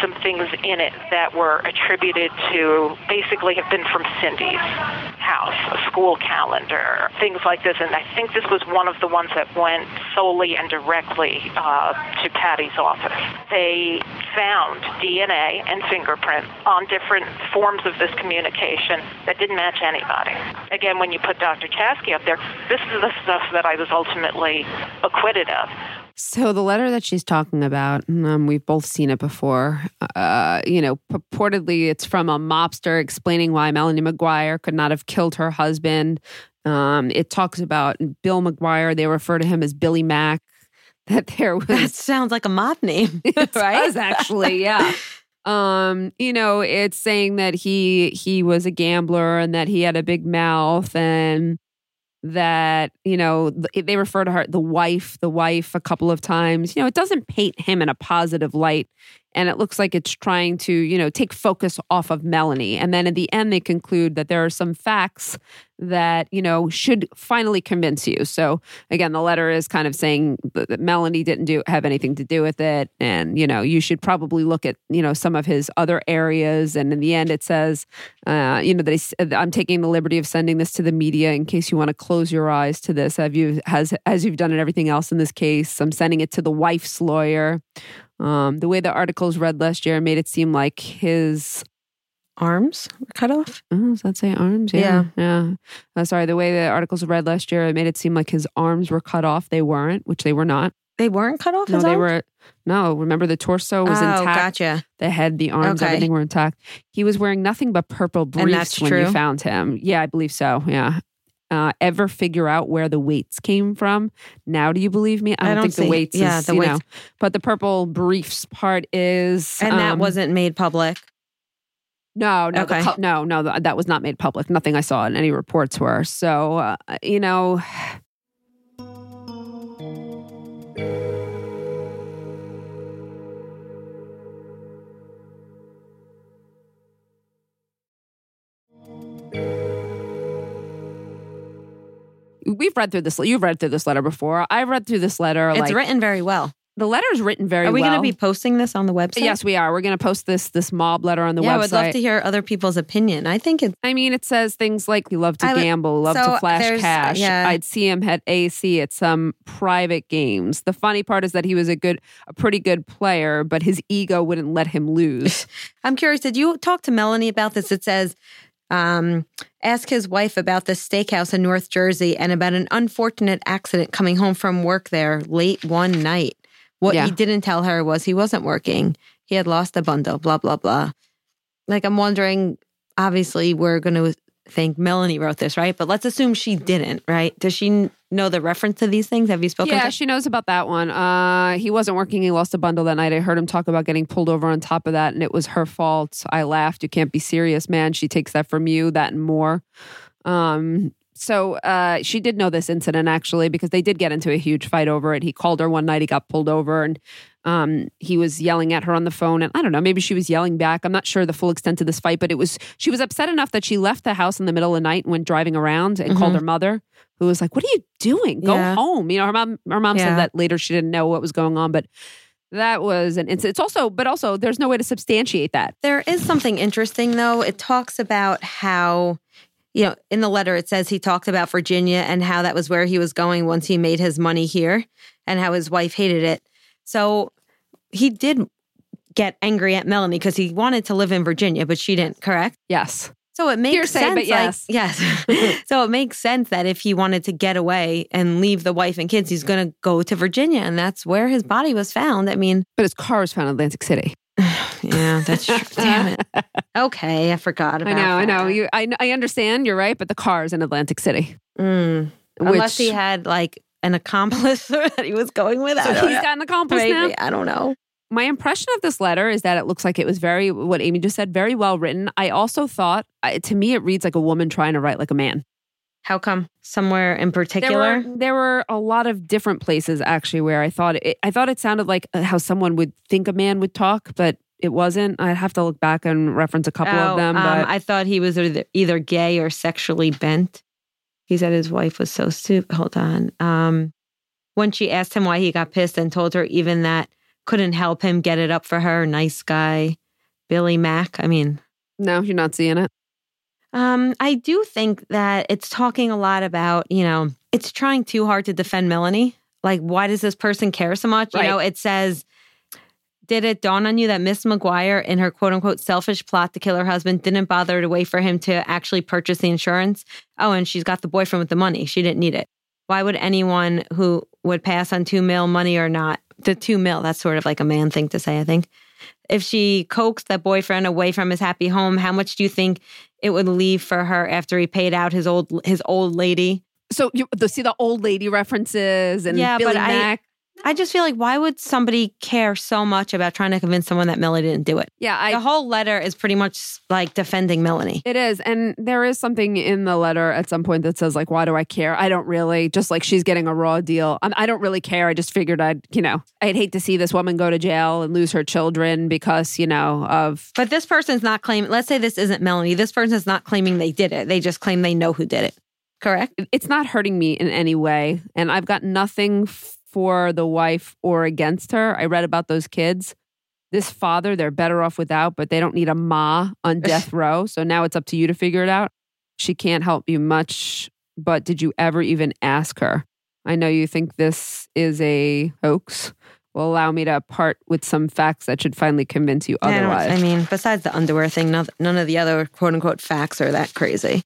some things in it that were attributed to basically have been from Cindy's house, a school calendar, things like this. And I think this was one of the ones that went solely and directly uh, to Patty's office. They found DNA and fingerprint on different forms of this communication that didn't match anybody. Again, when you put Dr. Chaski up there, this is the stuff that I was ultimately acquitted of. So the letter that she's talking about, um, we've both seen it before. Uh, you know, purportedly it's from a mobster explaining why Melanie McGuire could not have killed her husband. Um, it talks about Bill McGuire. They refer to him as Billy Mack. That there was that sounds like a mob name, it right? does actually, yeah. Um, you know, it's saying that he he was a gambler and that he had a big mouth and that you know they refer to her the wife the wife a couple of times. You know it doesn't paint him in a positive light and it looks like it's trying to you know take focus off of melanie. And then at the end they conclude that there are some facts that you know should finally convince you. So again the letter is kind of saying that melanie didn't do have anything to do with it. And you know you should probably look at you know some of his other areas. And in the end it says uh, you know that i'm taking the liberty of sending this to the media in case you want to close your eyes to this. Have you has as you've done in everything else in this case? I'm sending it to the wife's lawyer um, the way the articles read last year made it seem like his Arms were cut off. Oh, does that say arms? Yeah. Yeah. Uh, sorry. The way the articles read last year, it made it seem like his arms were cut off. They weren't, which they were not. They weren't cut off. No, they arms? were. No, remember the torso was oh, intact. gotcha. The head, the arms, Okay. everything were intact. He was wearing nothing but purple briefs when you found him. Yeah, I believe so. Yeah. Uh, ever figure out where the weights came from? Now, do you believe me? I don't, I don't think the weights. yeah, is, the you weights. know, but the purple briefs part is, And that um, wasn't made public. no, no, Okay. co- no, no. That was not made public. Nothing I saw in any reports were. So, uh, you know, we've read through this. You've read through this letter before. I've read through this letter. It's like written very well. the letter is written very well. Are we well. going to be posting this on the website? Yes, we are. We're going to post this this mob letter on the yeah, website. I would love to hear other people's opinion. I think it's I mean, it says things like you love to I gamble, love so to flash cash. yeah. I'd see him at AC at some private games. The funny part is that he was a good, a pretty good player, but his ego wouldn't let him lose. I'm curious. Did you talk to Melanie about this? It says, um, ask his wife about the steakhouse in North Jersey and about an unfortunate accident coming home from work there late one night. What Yeah. he didn't tell her was he wasn't working. He had lost a bundle, blah, blah, blah. Like, I'm wondering, obviously, we're going to think Melanie wrote this, right? But let's assume she didn't, right? Does she know the reference to these things? Have you spoken Yeah, to she knows about that one. Uh, he wasn't working. He lost a bundle that night. I heard him talk about getting pulled over on top of that, and it was her fault. I laughed. You can't be serious, man. She takes that from you, that and more. Um, so uh, she did know this incident actually because they did get into a huge fight over it. He called her one night. He got pulled over and um, he was yelling at her on the phone. And I don't know, maybe she was yelling back. I'm not sure the full extent of this fight, but it was she was upset enough that she left the house in the middle of the night and went driving around and called Mhm. her mother, who was like, "What are you doing? Go Yeah. home." You know, her mom. Her mom Yeah. said that later. She didn't know what was going on, but. That was an incident. It's also, but also, there's no way to substantiate that. There is something interesting though. It talks about how, you know, in the letter it says he talked about Virginia and how that was where he was going once he made his money here and how his wife hated it. So he did get angry at Melanie because he wanted to live in Virginia, but she didn't, correct? Yes. So it makes Hearsay, sense. but yes. Like, yes. so it makes sense that if he wanted to get away and leave the wife and kids, he's going to go to Virginia. And that's where his body was found. I mean, But his car was found in Atlantic City. yeah, that's true. Damn it. Okay, I forgot about it. I know, I know. You, I, I understand. You're right, but the car is in Atlantic City. Mm. Unless he had like an accomplice that he was going with. So he's know. got an accomplice Maybe. now. I don't know. My impression of this letter is that it looks like it was very, what Amy just said, very well written. I also thought, to me, it reads like a woman trying to write like a man. How come? Somewhere in There particular? were, there were a lot of different places actually where I thought it, I thought it sounded like uh, how someone would think a man would talk, but it wasn't. I'd have to look back and reference a couple Oh, of them. um, But I thought he was either, either gay or sexually bent. He said his wife was so stupid. Hold on. Um, when she asked him why he got pissed and told her even that couldn't help him get it up for her, nice guy, Billy Mack. I mean, no, you're not seeing it. Um, I do think that it's talking a lot about, you know, it's trying too hard to defend Melanie. Like, why does this person care so much? You know, it says, did it dawn on you that Miss McGuire, in her quote unquote selfish plot to kill her husband, didn't bother to wait for him to actually purchase the insurance? Oh, and she's got the boyfriend with the money. She didn't need it. Why would anyone who would pass on two mil money or not, the two mil, that's sort of like a man thing to say, I think. If she coaxed that boyfriend away from his happy home, how much do you think it would leave for her after he paid out his old his old lady? So you the, see the old lady references and Yeah, Billy but Mack. I just feel like why would somebody care so much about trying to convince someone that Melanie didn't do it? yeah, I the whole letter is pretty much like defending Melanie. It is. And there is something in the letter at some point that says, like, why do I care? I don't really, just like she's getting a raw deal. I'm, I don't really care. I just figured I'd, you know, I'd hate to see this woman go to jail and lose her children because, you know, of. But this person's not claiming. Let's say this isn't Melanie. This person's not claiming they did it. They just claim they know who did it. Correct. It's not hurting me in any way. And I've got nothing for the wife or against her. I read about those kids. This father, they're better off without, but they don't need a ma on death row. So now it's up to you to figure it out. She can't help you much, but did you ever even ask her? I know you think this is a hoax. Well, allow me to part with some facts that should finally convince you I, otherwise. I mean, besides the underwear thing, none, none of the other quote unquote facts are that crazy.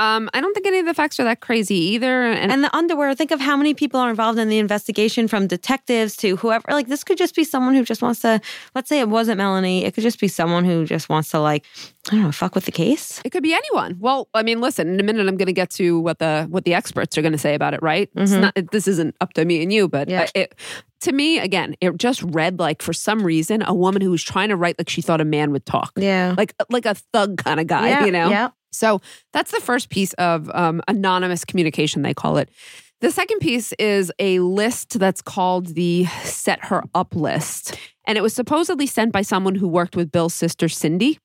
Um, I don't think any of the facts are that crazy either. And, And the underwear, think of how many people are involved in the investigation from detectives to whoever. Like, this could just be someone who just wants to, let's say it wasn't Melanie. It could just be someone who just wants to, like, I don't know, fuck with the case. It could be anyone. Well, I mean, listen. In a minute, I'm going to get to what the what the experts are going to say about it. Right? It's Mhm. not. It, this isn't up to me and you, but Yeah. uh, it, to me, again, it just read like for some reason a woman who was trying to write like she thought a man would talk, Yeah. like like a thug kind of guy. yeah, You know. Yeah. So that's the first piece of um, anonymous communication, they call it. The second piece is a list that's called the Set Her Up list. And it was supposedly sent by someone who worked with Bill's sister, Cindy.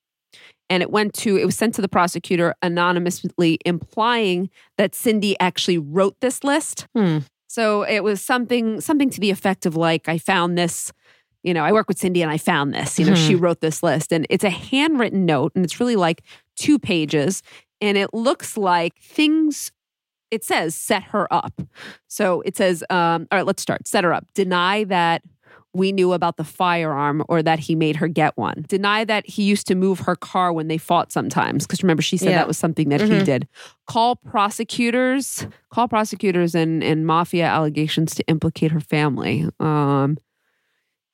And it went to, it was sent to the prosecutor anonymously, implying that Cindy actually wrote this list. Hmm. So it was something, something to the effect of like, I found this, you know, I work with Cindy and I found this, you know, she wrote this list. And it's a handwritten note and it's really like two pages. And it looks like things, it says set her up. So it says, um, all right, let's start. Set her up. Deny that we knew about the firearm or that he made her get one. Deny that he used to move her car when they fought sometimes. Because remember, she said Yeah. that was something that he Mhm. did. Call prosecutors, call prosecutors and, and mafia allegations to implicate her family. Um,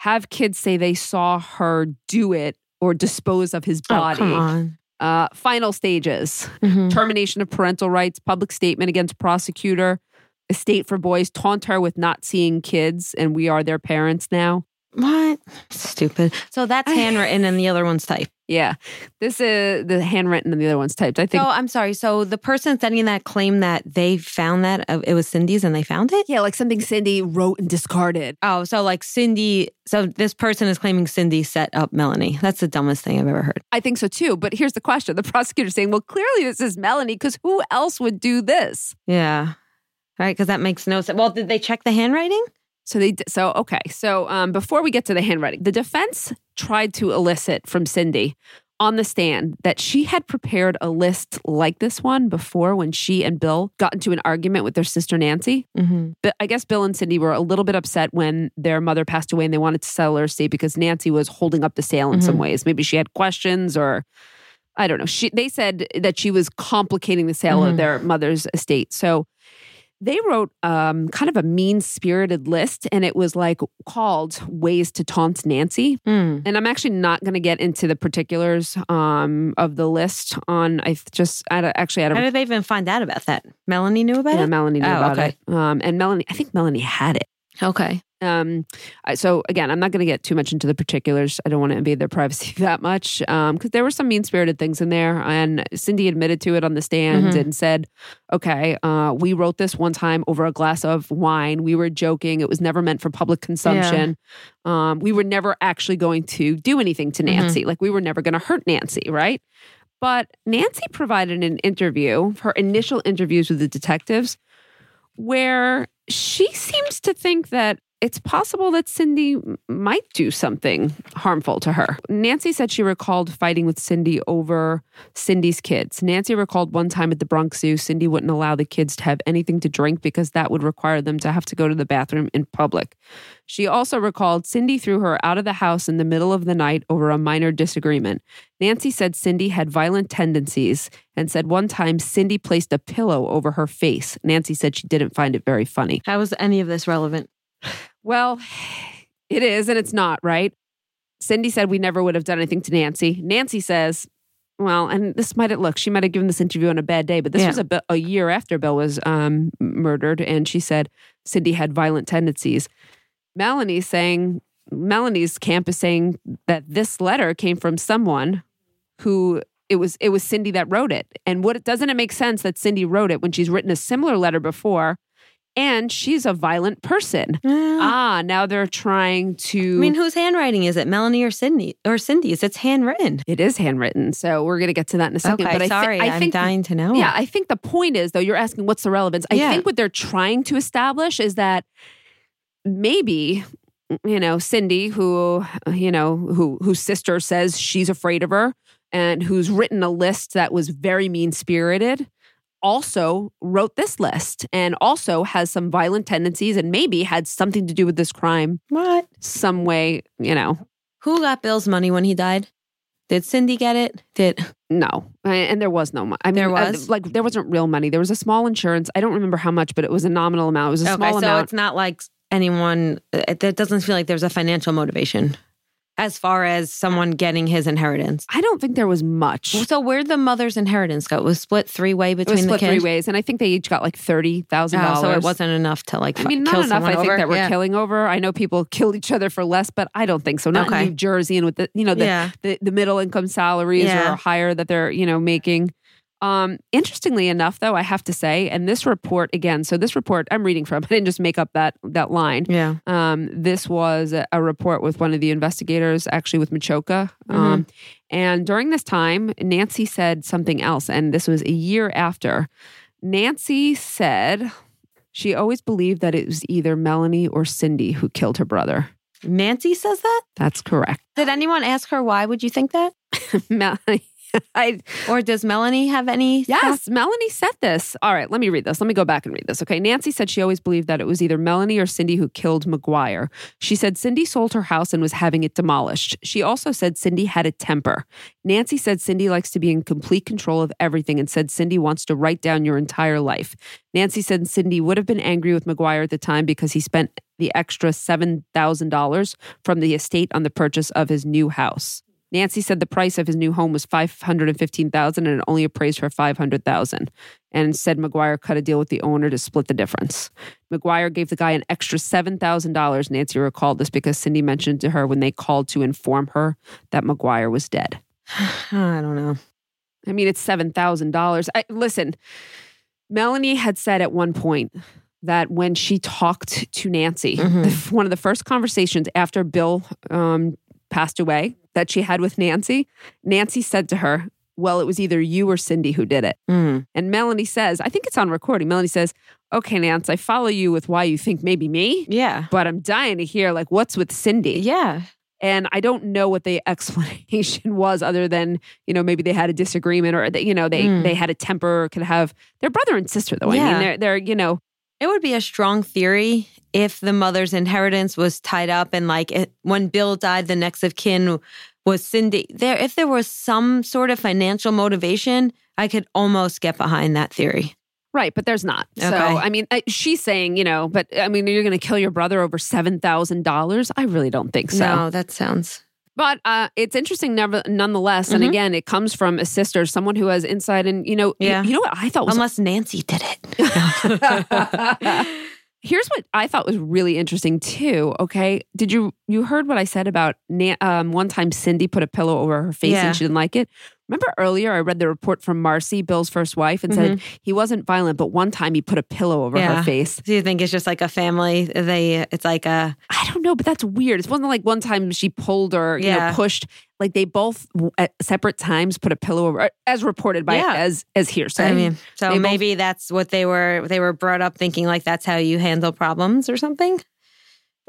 have kids say they saw her do it or dispose of his Oh, body. on. Uh, final stages Mm-hmm. termination of parental rights, public statement against prosecutor, estate for boys, taunt her with not seeing kids, and we are their parents now. What? Stupid. So that's handwritten and the other one's typed. Yeah. This is the handwritten and the other one's typed. I think. Oh, I'm sorry. So the person sending that claim that they found that uh, it was Cindy's and they found it? yeah, like something Cindy wrote and discarded. Oh, so like Cindy. So this person is claiming Cindy set up Melanie. That's the dumbest thing I've ever heard. I think so too. But here's the question the prosecutor's saying, well, clearly this is Melanie because who else would do this? Yeah. Right. Because that makes no sense. Well, did they check the handwriting? So they so okay. So um, before we get to the handwriting, the defense tried to elicit from Cindy on the stand that she had prepared a list like this one before when she and Bill got into an argument with their sister Nancy. Mm-hmm. But I guess Bill and Cindy were a little bit upset when their mother passed away and they wanted to sell her estate because Nancy was holding up the sale in some ways. Maybe she had questions or I don't know. She they said that she was complicating the sale of Mhm. their mother's estate. So they wrote um, kind of a mean spirited list and it was like called Ways to Taunt Nancy. Mm. And I'm actually not going to get into the particulars um, of the list on, I just, I don't- actually, I How don't did they even find out about that? Melanie knew about yeah, it? Melanie knew Oh, about okay. it. Um, and Melanie, I think Melanie had it. Okay. Um, I- so again, I'm not going to get too much into the particulars. I don't want to invade their privacy that much because there were some mean spirited things in there. And Cindy admitted to it on the stand Mhm. and said, "Okay, uh, we wrote this one time over a glass of wine. We were joking. It was never meant for public consumption. Um, we were never actually going to do anything to Nancy. Like we were never going to hurt Nancy, right?" But Nancy provided an interview, her initial interviews with the detectives, where she seems to think that it's possible that Cindy might do something harmful to her. Nancy said she recalled fighting with Cindy over Cindy's kids. Nancy recalled one time at the Bronx Zoo, Cindy wouldn't allow the kids to have anything to drink because that would require them to have to go to the bathroom in public. She also recalled Cindy threw her out of the house in the middle of the night over a minor disagreement. Nancy said Cindy had violent tendencies and said one time Cindy placed a pillow over her face. Nancy said she didn't find it very funny. How is any of this relevant? Well, it is and it's not, right? Cindy said we never would have done anything to Nancy. Nancy says, well, and this might have look, she might have given this interview on a bad day, but this Yeah. was a, a year after Bill was um, murdered. And she said Cindy had violent tendencies. Melanie's saying, Melanie's camp is saying that this letter came from someone who it was it was Cindy that wrote it. And what doesn't it make sense that Cindy wrote it when she's written a similar letter before and she's a violent person? Ah, now they're trying to I mean, whose handwriting is it? Melanie or Cindy or Cindy's? It's handwritten. it is handwritten. So we're going to get to that in a second. Okay, but I, sorry, I I'm think dying to know. Yeah, I think the point is though, you're asking what's the relevance. I Yeah. think what they're trying to establish is that maybe you know Cindy, who you know who whose sister says she's afraid of her, and who's written a list that was very mean spirited. Also wrote this list and also has some violent tendencies and maybe had something to do with this crime What? some way, you know, Who got Bill's money when he died? Did Cindy get it? Did No, and there was no money. I mean, There uh, was? like there wasn't real money. There was a small insurance. I don't remember how much, but it was a nominal amount. It was a okay? small So amount. So it's not like anyone. It, it doesn't feel like there's a financial motivation as far as someone getting his inheritance. I don't think there was much. So where'd the mother's inheritance go? It was split three way It was between the split three kids. ways, and I think they each got like thirty thousand Oh, dollars. so it wasn't enough to like I mean, not enough. I think over? that we're Yeah. killing over. I know people kill each other for less, but I don't think so. Not Okay. in New Jersey and with the you know the Yeah. the, the middle income salaries Yeah. or higher that they're you know making. Um, interestingly enough, though, I have to say, and this report again. So this report I'm reading from. I didn't just make up that that line. Yeah. Um, this was a, a report with one of the investigators, actually with Machoka. Mm-hmm. Um, and during this time, Nancy said something else, and this was a year after. Nancy said she always believed that it was either Melanie or Cindy who killed her brother. Nancy says that. That's correct. Did anyone ask her why would you think that? Melanie. I, Or does Melanie have any? Yes, Melanie said this. All right, let me read this. Let me go back and read this. Okay. Nancy said she always believed that it was either Melanie or Cindy who killed McGuire. She said Cindy sold her house and was having it demolished. She also said Cindy had a temper. Nancy said Cindy likes to be in complete control of everything and said Cindy wants to write down your entire life. Nancy said Cindy would have been angry with McGuire at the time because he spent the extra $7,000 from the estate on the purchase of his new house. Nancy said the price of his new home was five hundred and fifteen thousand, and it only appraised for five hundred thousand. And said McGuire cut a deal with the owner to split the difference. McGuire gave the guy an extra seven thousand dollars. Nancy recalled this because Cindy mentioned to her when they called to inform her that McGuire was dead. I don't know. I mean, it's seven thousand dollars. Listen, Melanie had said at one point that when she talked to Nancy, Mhm. the one of the first conversations after Bill um, passed away that she had with Nancy, Nancy said to her, "Well, it was either you or Cindy who did it." Mm. And Melanie says, I think it's on recording. Melanie says, "Okay, Nance, I follow you with why you think maybe me, Yeah. but I'm dying to hear like what's with Cindy." Yeah. And I don't know what the explanation was other than, you know, maybe they had a disagreement or that, you know, they Mm. they had a temper, could have they're brother and sister though. I mean, they're they're, you know, It would be a strong theory if the mother's inheritance was tied up and like it, when Bill died, the next of kin was Cindy. There, if there was some sort of financial motivation, I could almost get behind that theory. right, but there's not. So, I mean, she's saying, you know, but I mean, you're going to kill your brother over $7,000? I really don't think so. No, that sounds. But uh, it's interesting, never, nonetheless. And Mhm. again, it comes from a sister, someone who has insight. And you know, Yeah. you know what I thought was Unless Nancy did it. Here's what I thought was really interesting too. Okay, did you you heard what I said about um, one time Cindy put a pillow over her face Yeah. and she didn't like it? Remember earlier I read the report from Marcy, Bill's first wife, and said mm-hmm. he wasn't violent, but one time he put a pillow over Yeah. her face. Do you think it's just like a family? They, it's like a I don't know, but that's weird. It wasn't like one time she pulled or you Yeah. know pushed. Like they both at separate times put a pillow over, as reported by Yeah. as as hearsay. I mean, so They both- maybe that's what they were. They were brought up thinking like that's how you handle problems or something.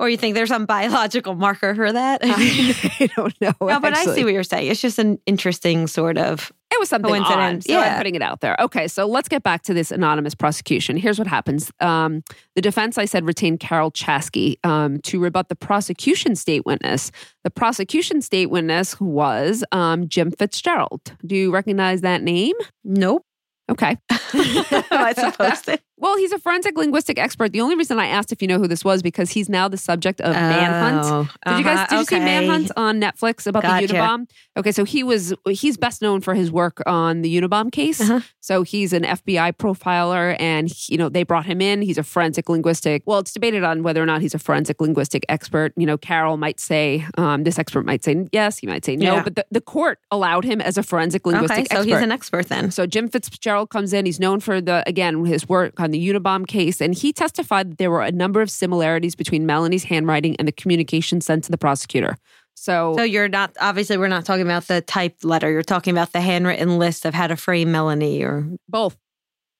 Or you think there's some biological marker for that? I don't know. no, but I see what you're saying. It's just an interesting sort of. It was something odd, Coincidence, so I'm yeah. putting it out there. Okay, so let's get back to this anonymous prosecution. Here's what happens: um, the defense, I said, retained Carol Chaski um, to rebut the prosecution state witness. The prosecution state witness was um, Jim Fitzgerald. Do you recognize that name? Nope. Okay. I supposed to? Well, he's a forensic linguistic expert. The only reason I asked if you know who this was because he's now the subject of Manhunt. Oh, Did you guys uh-huh, did you see. Manhunt on Netflix about Gotcha. the Unabomb? Okay, so he was he's best known for his work on the Unabomb case. Uh-huh. So he's an FBI profiler, and he- you know they brought him in. He's a forensic linguistic. Well, it's debated on whether or not he's a forensic linguistic expert. You know, Carol might say um, this expert might say yes, he might say no, Yeah. but the, the court allowed him as a forensic linguistic Okay, so expert. he's an expert then. So Jim Fitzgerald comes in. He's known for the again his work on the Unabomb case, and he testified that there were a number of similarities between Melanie's handwriting and the communication sent to the prosecutor. So, So you're not obviously we're not talking about the typed letter. You're talking about the handwritten list of how to frame Melanie or both,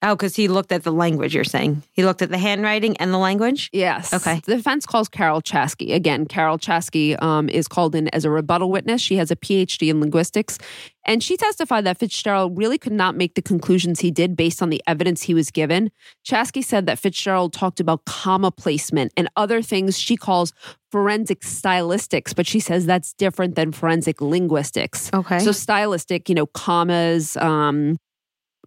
oh, because he looked at the language. You're saying he looked at the handwriting and the language. yes, Okay. The defense calls Carol Chaski again. Carol Chaski um, is called in as a rebuttal witness. She has a PhD in linguistics, and she testified that Fitzgerald really could not make the conclusions he did based on the evidence he was given. Chaski said that Fitzgerald talked about comma placement and other things she calls forensic stylistics, but she says that's different than forensic linguistics. Okay. So stylistic, you know, commas, um,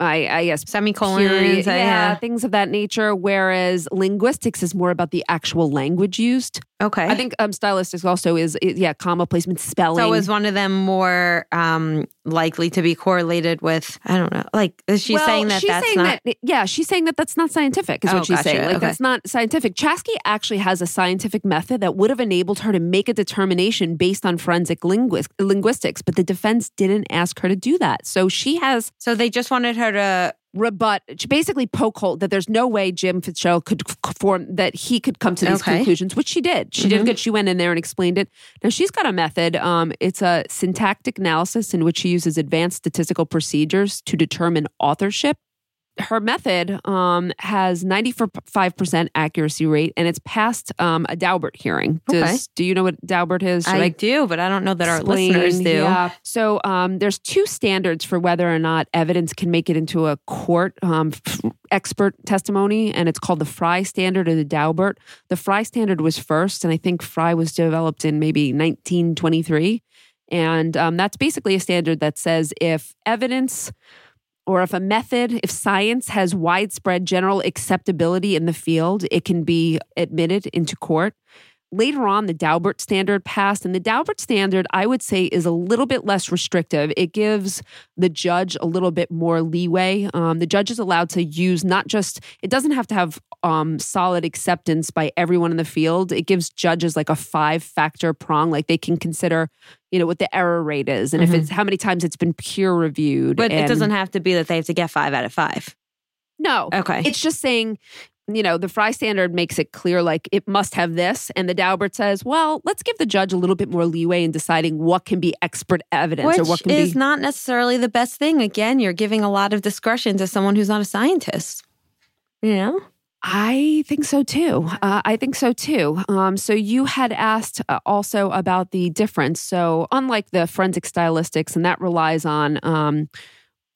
I, I guess Semicolons. yeah, yeah. things of that nature. Whereas linguistics is more about the actual language used. Okay. I think um, stylistics also is, is yeah, comma placement, spelling. so is one of them more um, likely to be correlated with? I don't know. Like is she Well, saying that she's that's saying not? that yeah she's saying that that's not scientific is Oh, what she's gotcha. saying like Okay. that's not scientific chaski actually has a scientific method that would have enabled her to make a determination based on forensic linguist, linguistics but the defense didn't ask her to do that so she has so they just wanted her to. rebut basically poke hole that there's no way jim fitzgerald could form that he could come to these Okay. conclusions which she did she did Mhm. good she went in there and explained it now she's got a method um, it's a syntactic analysis in which she uses advanced statistical procedures to determine authorship her method um, has 95% accuracy rate and it's passed um, a Daubert hearing. Does, Okay. Do you know what Daubert is? Should I do, but I don't know that our explain? listeners do. Yeah. So um, there's two standards for whether or not evidence can make it into a court um, expert testimony, and it's called the Frye standard or the Daubert. The Frye standard was first, and I think Frye was developed in maybe 1923. And um, that's basically a standard that says if evidence or if a method, if science has widespread general acceptability in the field, it can be admitted into court. later on, the Daubert standard passed, and the Daubert standard, I would say, is a little bit less restrictive. It gives the judge a little bit more leeway. Um, the judge is allowed to use not just, it doesn't have to have um, solid acceptance by everyone in the field. It gives judges like a five factor prong, like they can consider, you know, what the error rate is and Mhm. if it's how many times it's been peer reviewed. But it doesn't have to be that they have to get five out of five. No. Okay. It's just saying, you know, the Frye standard makes it clear like it must have this. And the Daubert says, well, let's give the judge a little bit more leeway in deciding what can be expert evidence Which or what can is be. not necessarily the best thing. Again, you're giving a lot of discretion to someone who's not a scientist. You know? I think so too. Uh, I think so too. Um, so you had asked uh, also about the difference. So unlike the forensic stylistics, and that relies on um,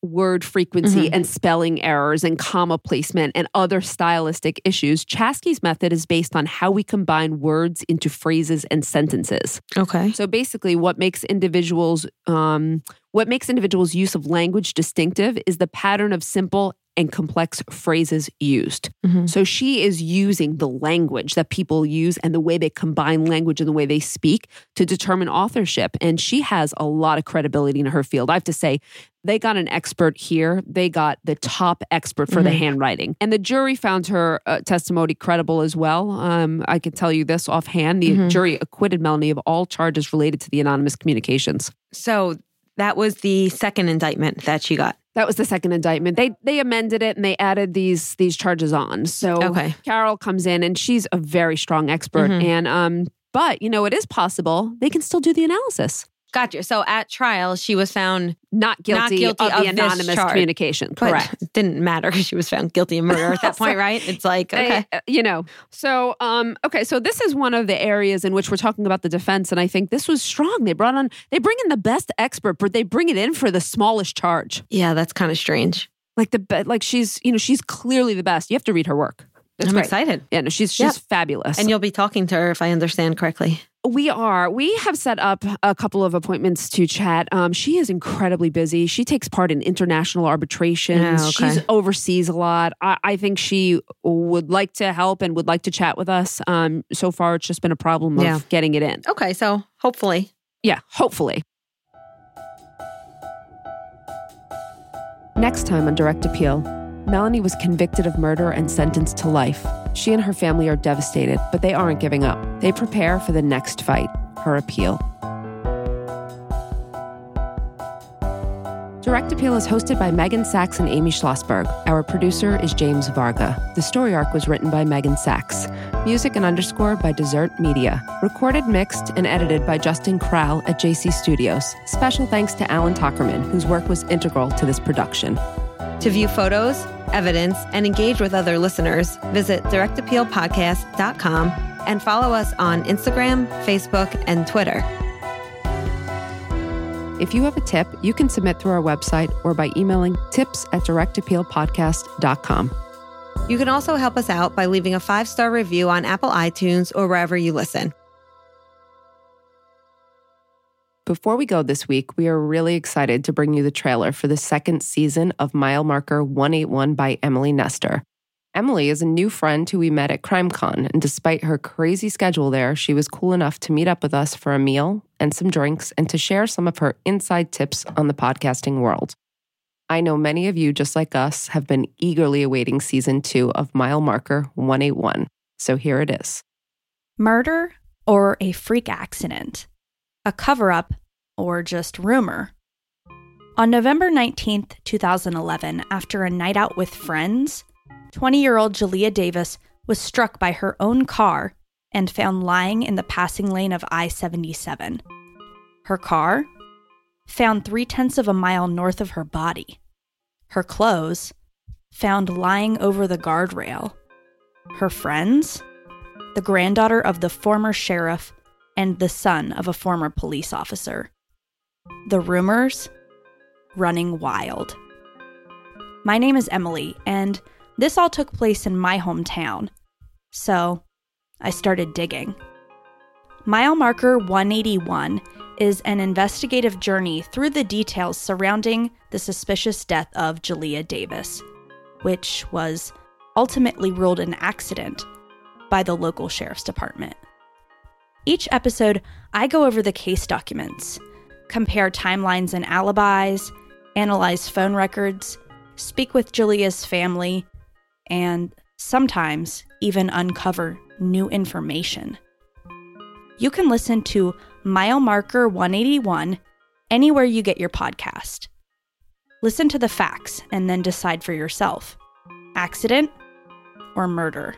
word frequency Mhm. and spelling errors and comma placement and other stylistic issues, Chaski's method is based on how we combine words into phrases and sentences. Okay. So basically, what makes individuals um, what makes individuals' use of language distinctive is the pattern of simple and complex phrases used. Mhm. So she is using the language that people use and the way they combine language and the way they speak to determine authorship. And she has a lot of credibility in her field. I have to say, they got an expert here. They got the top expert for the Mhm. handwriting. And the jury found her uh, testimony credible as well. Um, I can tell you this offhand the Mhm. jury acquitted Melanie of all charges related to the anonymous communications. So that was the second indictment that she got. That was the second indictment. They they amended it and they added these these charges on. So Okay. Carol comes in and she's a very strong expert. Mhm. And um, but you know, it is possible they can still do the analysis. Gotcha. So at trial, she was found Not guilty, Not guilty of, of the anonymous communication. but Correct. It didn't matter because she was found guilty of murder at that point, right? It's like, okay. They- uh, you know so um okay so this is one of the areas in which we're talking about the defense and i think this was strong they brought on they bring in the best expert but they bring it in for the smallest charge Yeah, that's kind of strange. like the like she's you know she's clearly the best you have to read her work It's I'm great. excited. yeah no she's she's Yeah. fabulous And you'll be talking to her if I understand correctly. We are we have set up a couple of appointments to chat um she is incredibly busy she takes part in international arbitrations Yeah, okay. she's overseas a lot I, I think she would like to help and would like to chat with us um so far it's just been a problem of Yeah. getting it in Okay, so hopefully. Yeah, hopefully. Next time on Direct Appeal, Melanie was convicted of murder and sentenced to life. She and her family are devastated, but they aren't giving up. They prepare for the next fight, her appeal. Direct Appeal is hosted by Megan Sachs and Amy Schlossberg. Our producer is James Varga. The story arc was written by Megan Sachs. Music and underscore by Desert Media. Recorded, mixed, and edited by Justin Krall at JC Studios. Special thanks to Alan Tuckerman, whose work was integral to this production. To view photos, evidence, and engage with other listeners, visit directappealpodcast.com and follow us on Instagram, Facebook, and Twitter. If you have a tip, you can submit through our website or by emailing tips at directappealpodcast.com. You can also help us out by leaving a five star review on Apple iTunes or wherever you listen. Before we go this week, we are really excited to bring you the trailer for the second season of Mile Marker 181 by Emily Nestor. Emily is a new friend who we met at CrimeCon, and despite her crazy schedule there, she was cool enough to meet up with us for a meal and some drinks and to share some of her inside tips on the podcasting world. I know many of you, just like us, have been eagerly awaiting season two of Mile Marker 181. So here it is. Murder or a freak accident? A cover up or just rumor? On November 19th, 2011, after a night out with friends, 20 year old Jalea Davis was struck by her own car and found lying in the passing lane of I 77. Her car? Found three tenths of a mile north of her body. Her clothes? Found lying over the guardrail. Her friends? the granddaughter of the former sheriff and the son of a former police officer. The rumors running wild. My name is Emily, and this all took place in my hometown. So I started digging. Mile Marker 181 is an investigative journey through the details surrounding the suspicious death of Jalea Davis, which was ultimately ruled an accident by the local sheriff's department. Each episode, I go over the case documents, compare timelines and alibis, analyze phone records, speak with Jalea's family, and sometimes even uncover new information. You can listen to Mile Marker 181 anywhere you get your podcast. Listen to the facts and then decide for yourself accident or murder.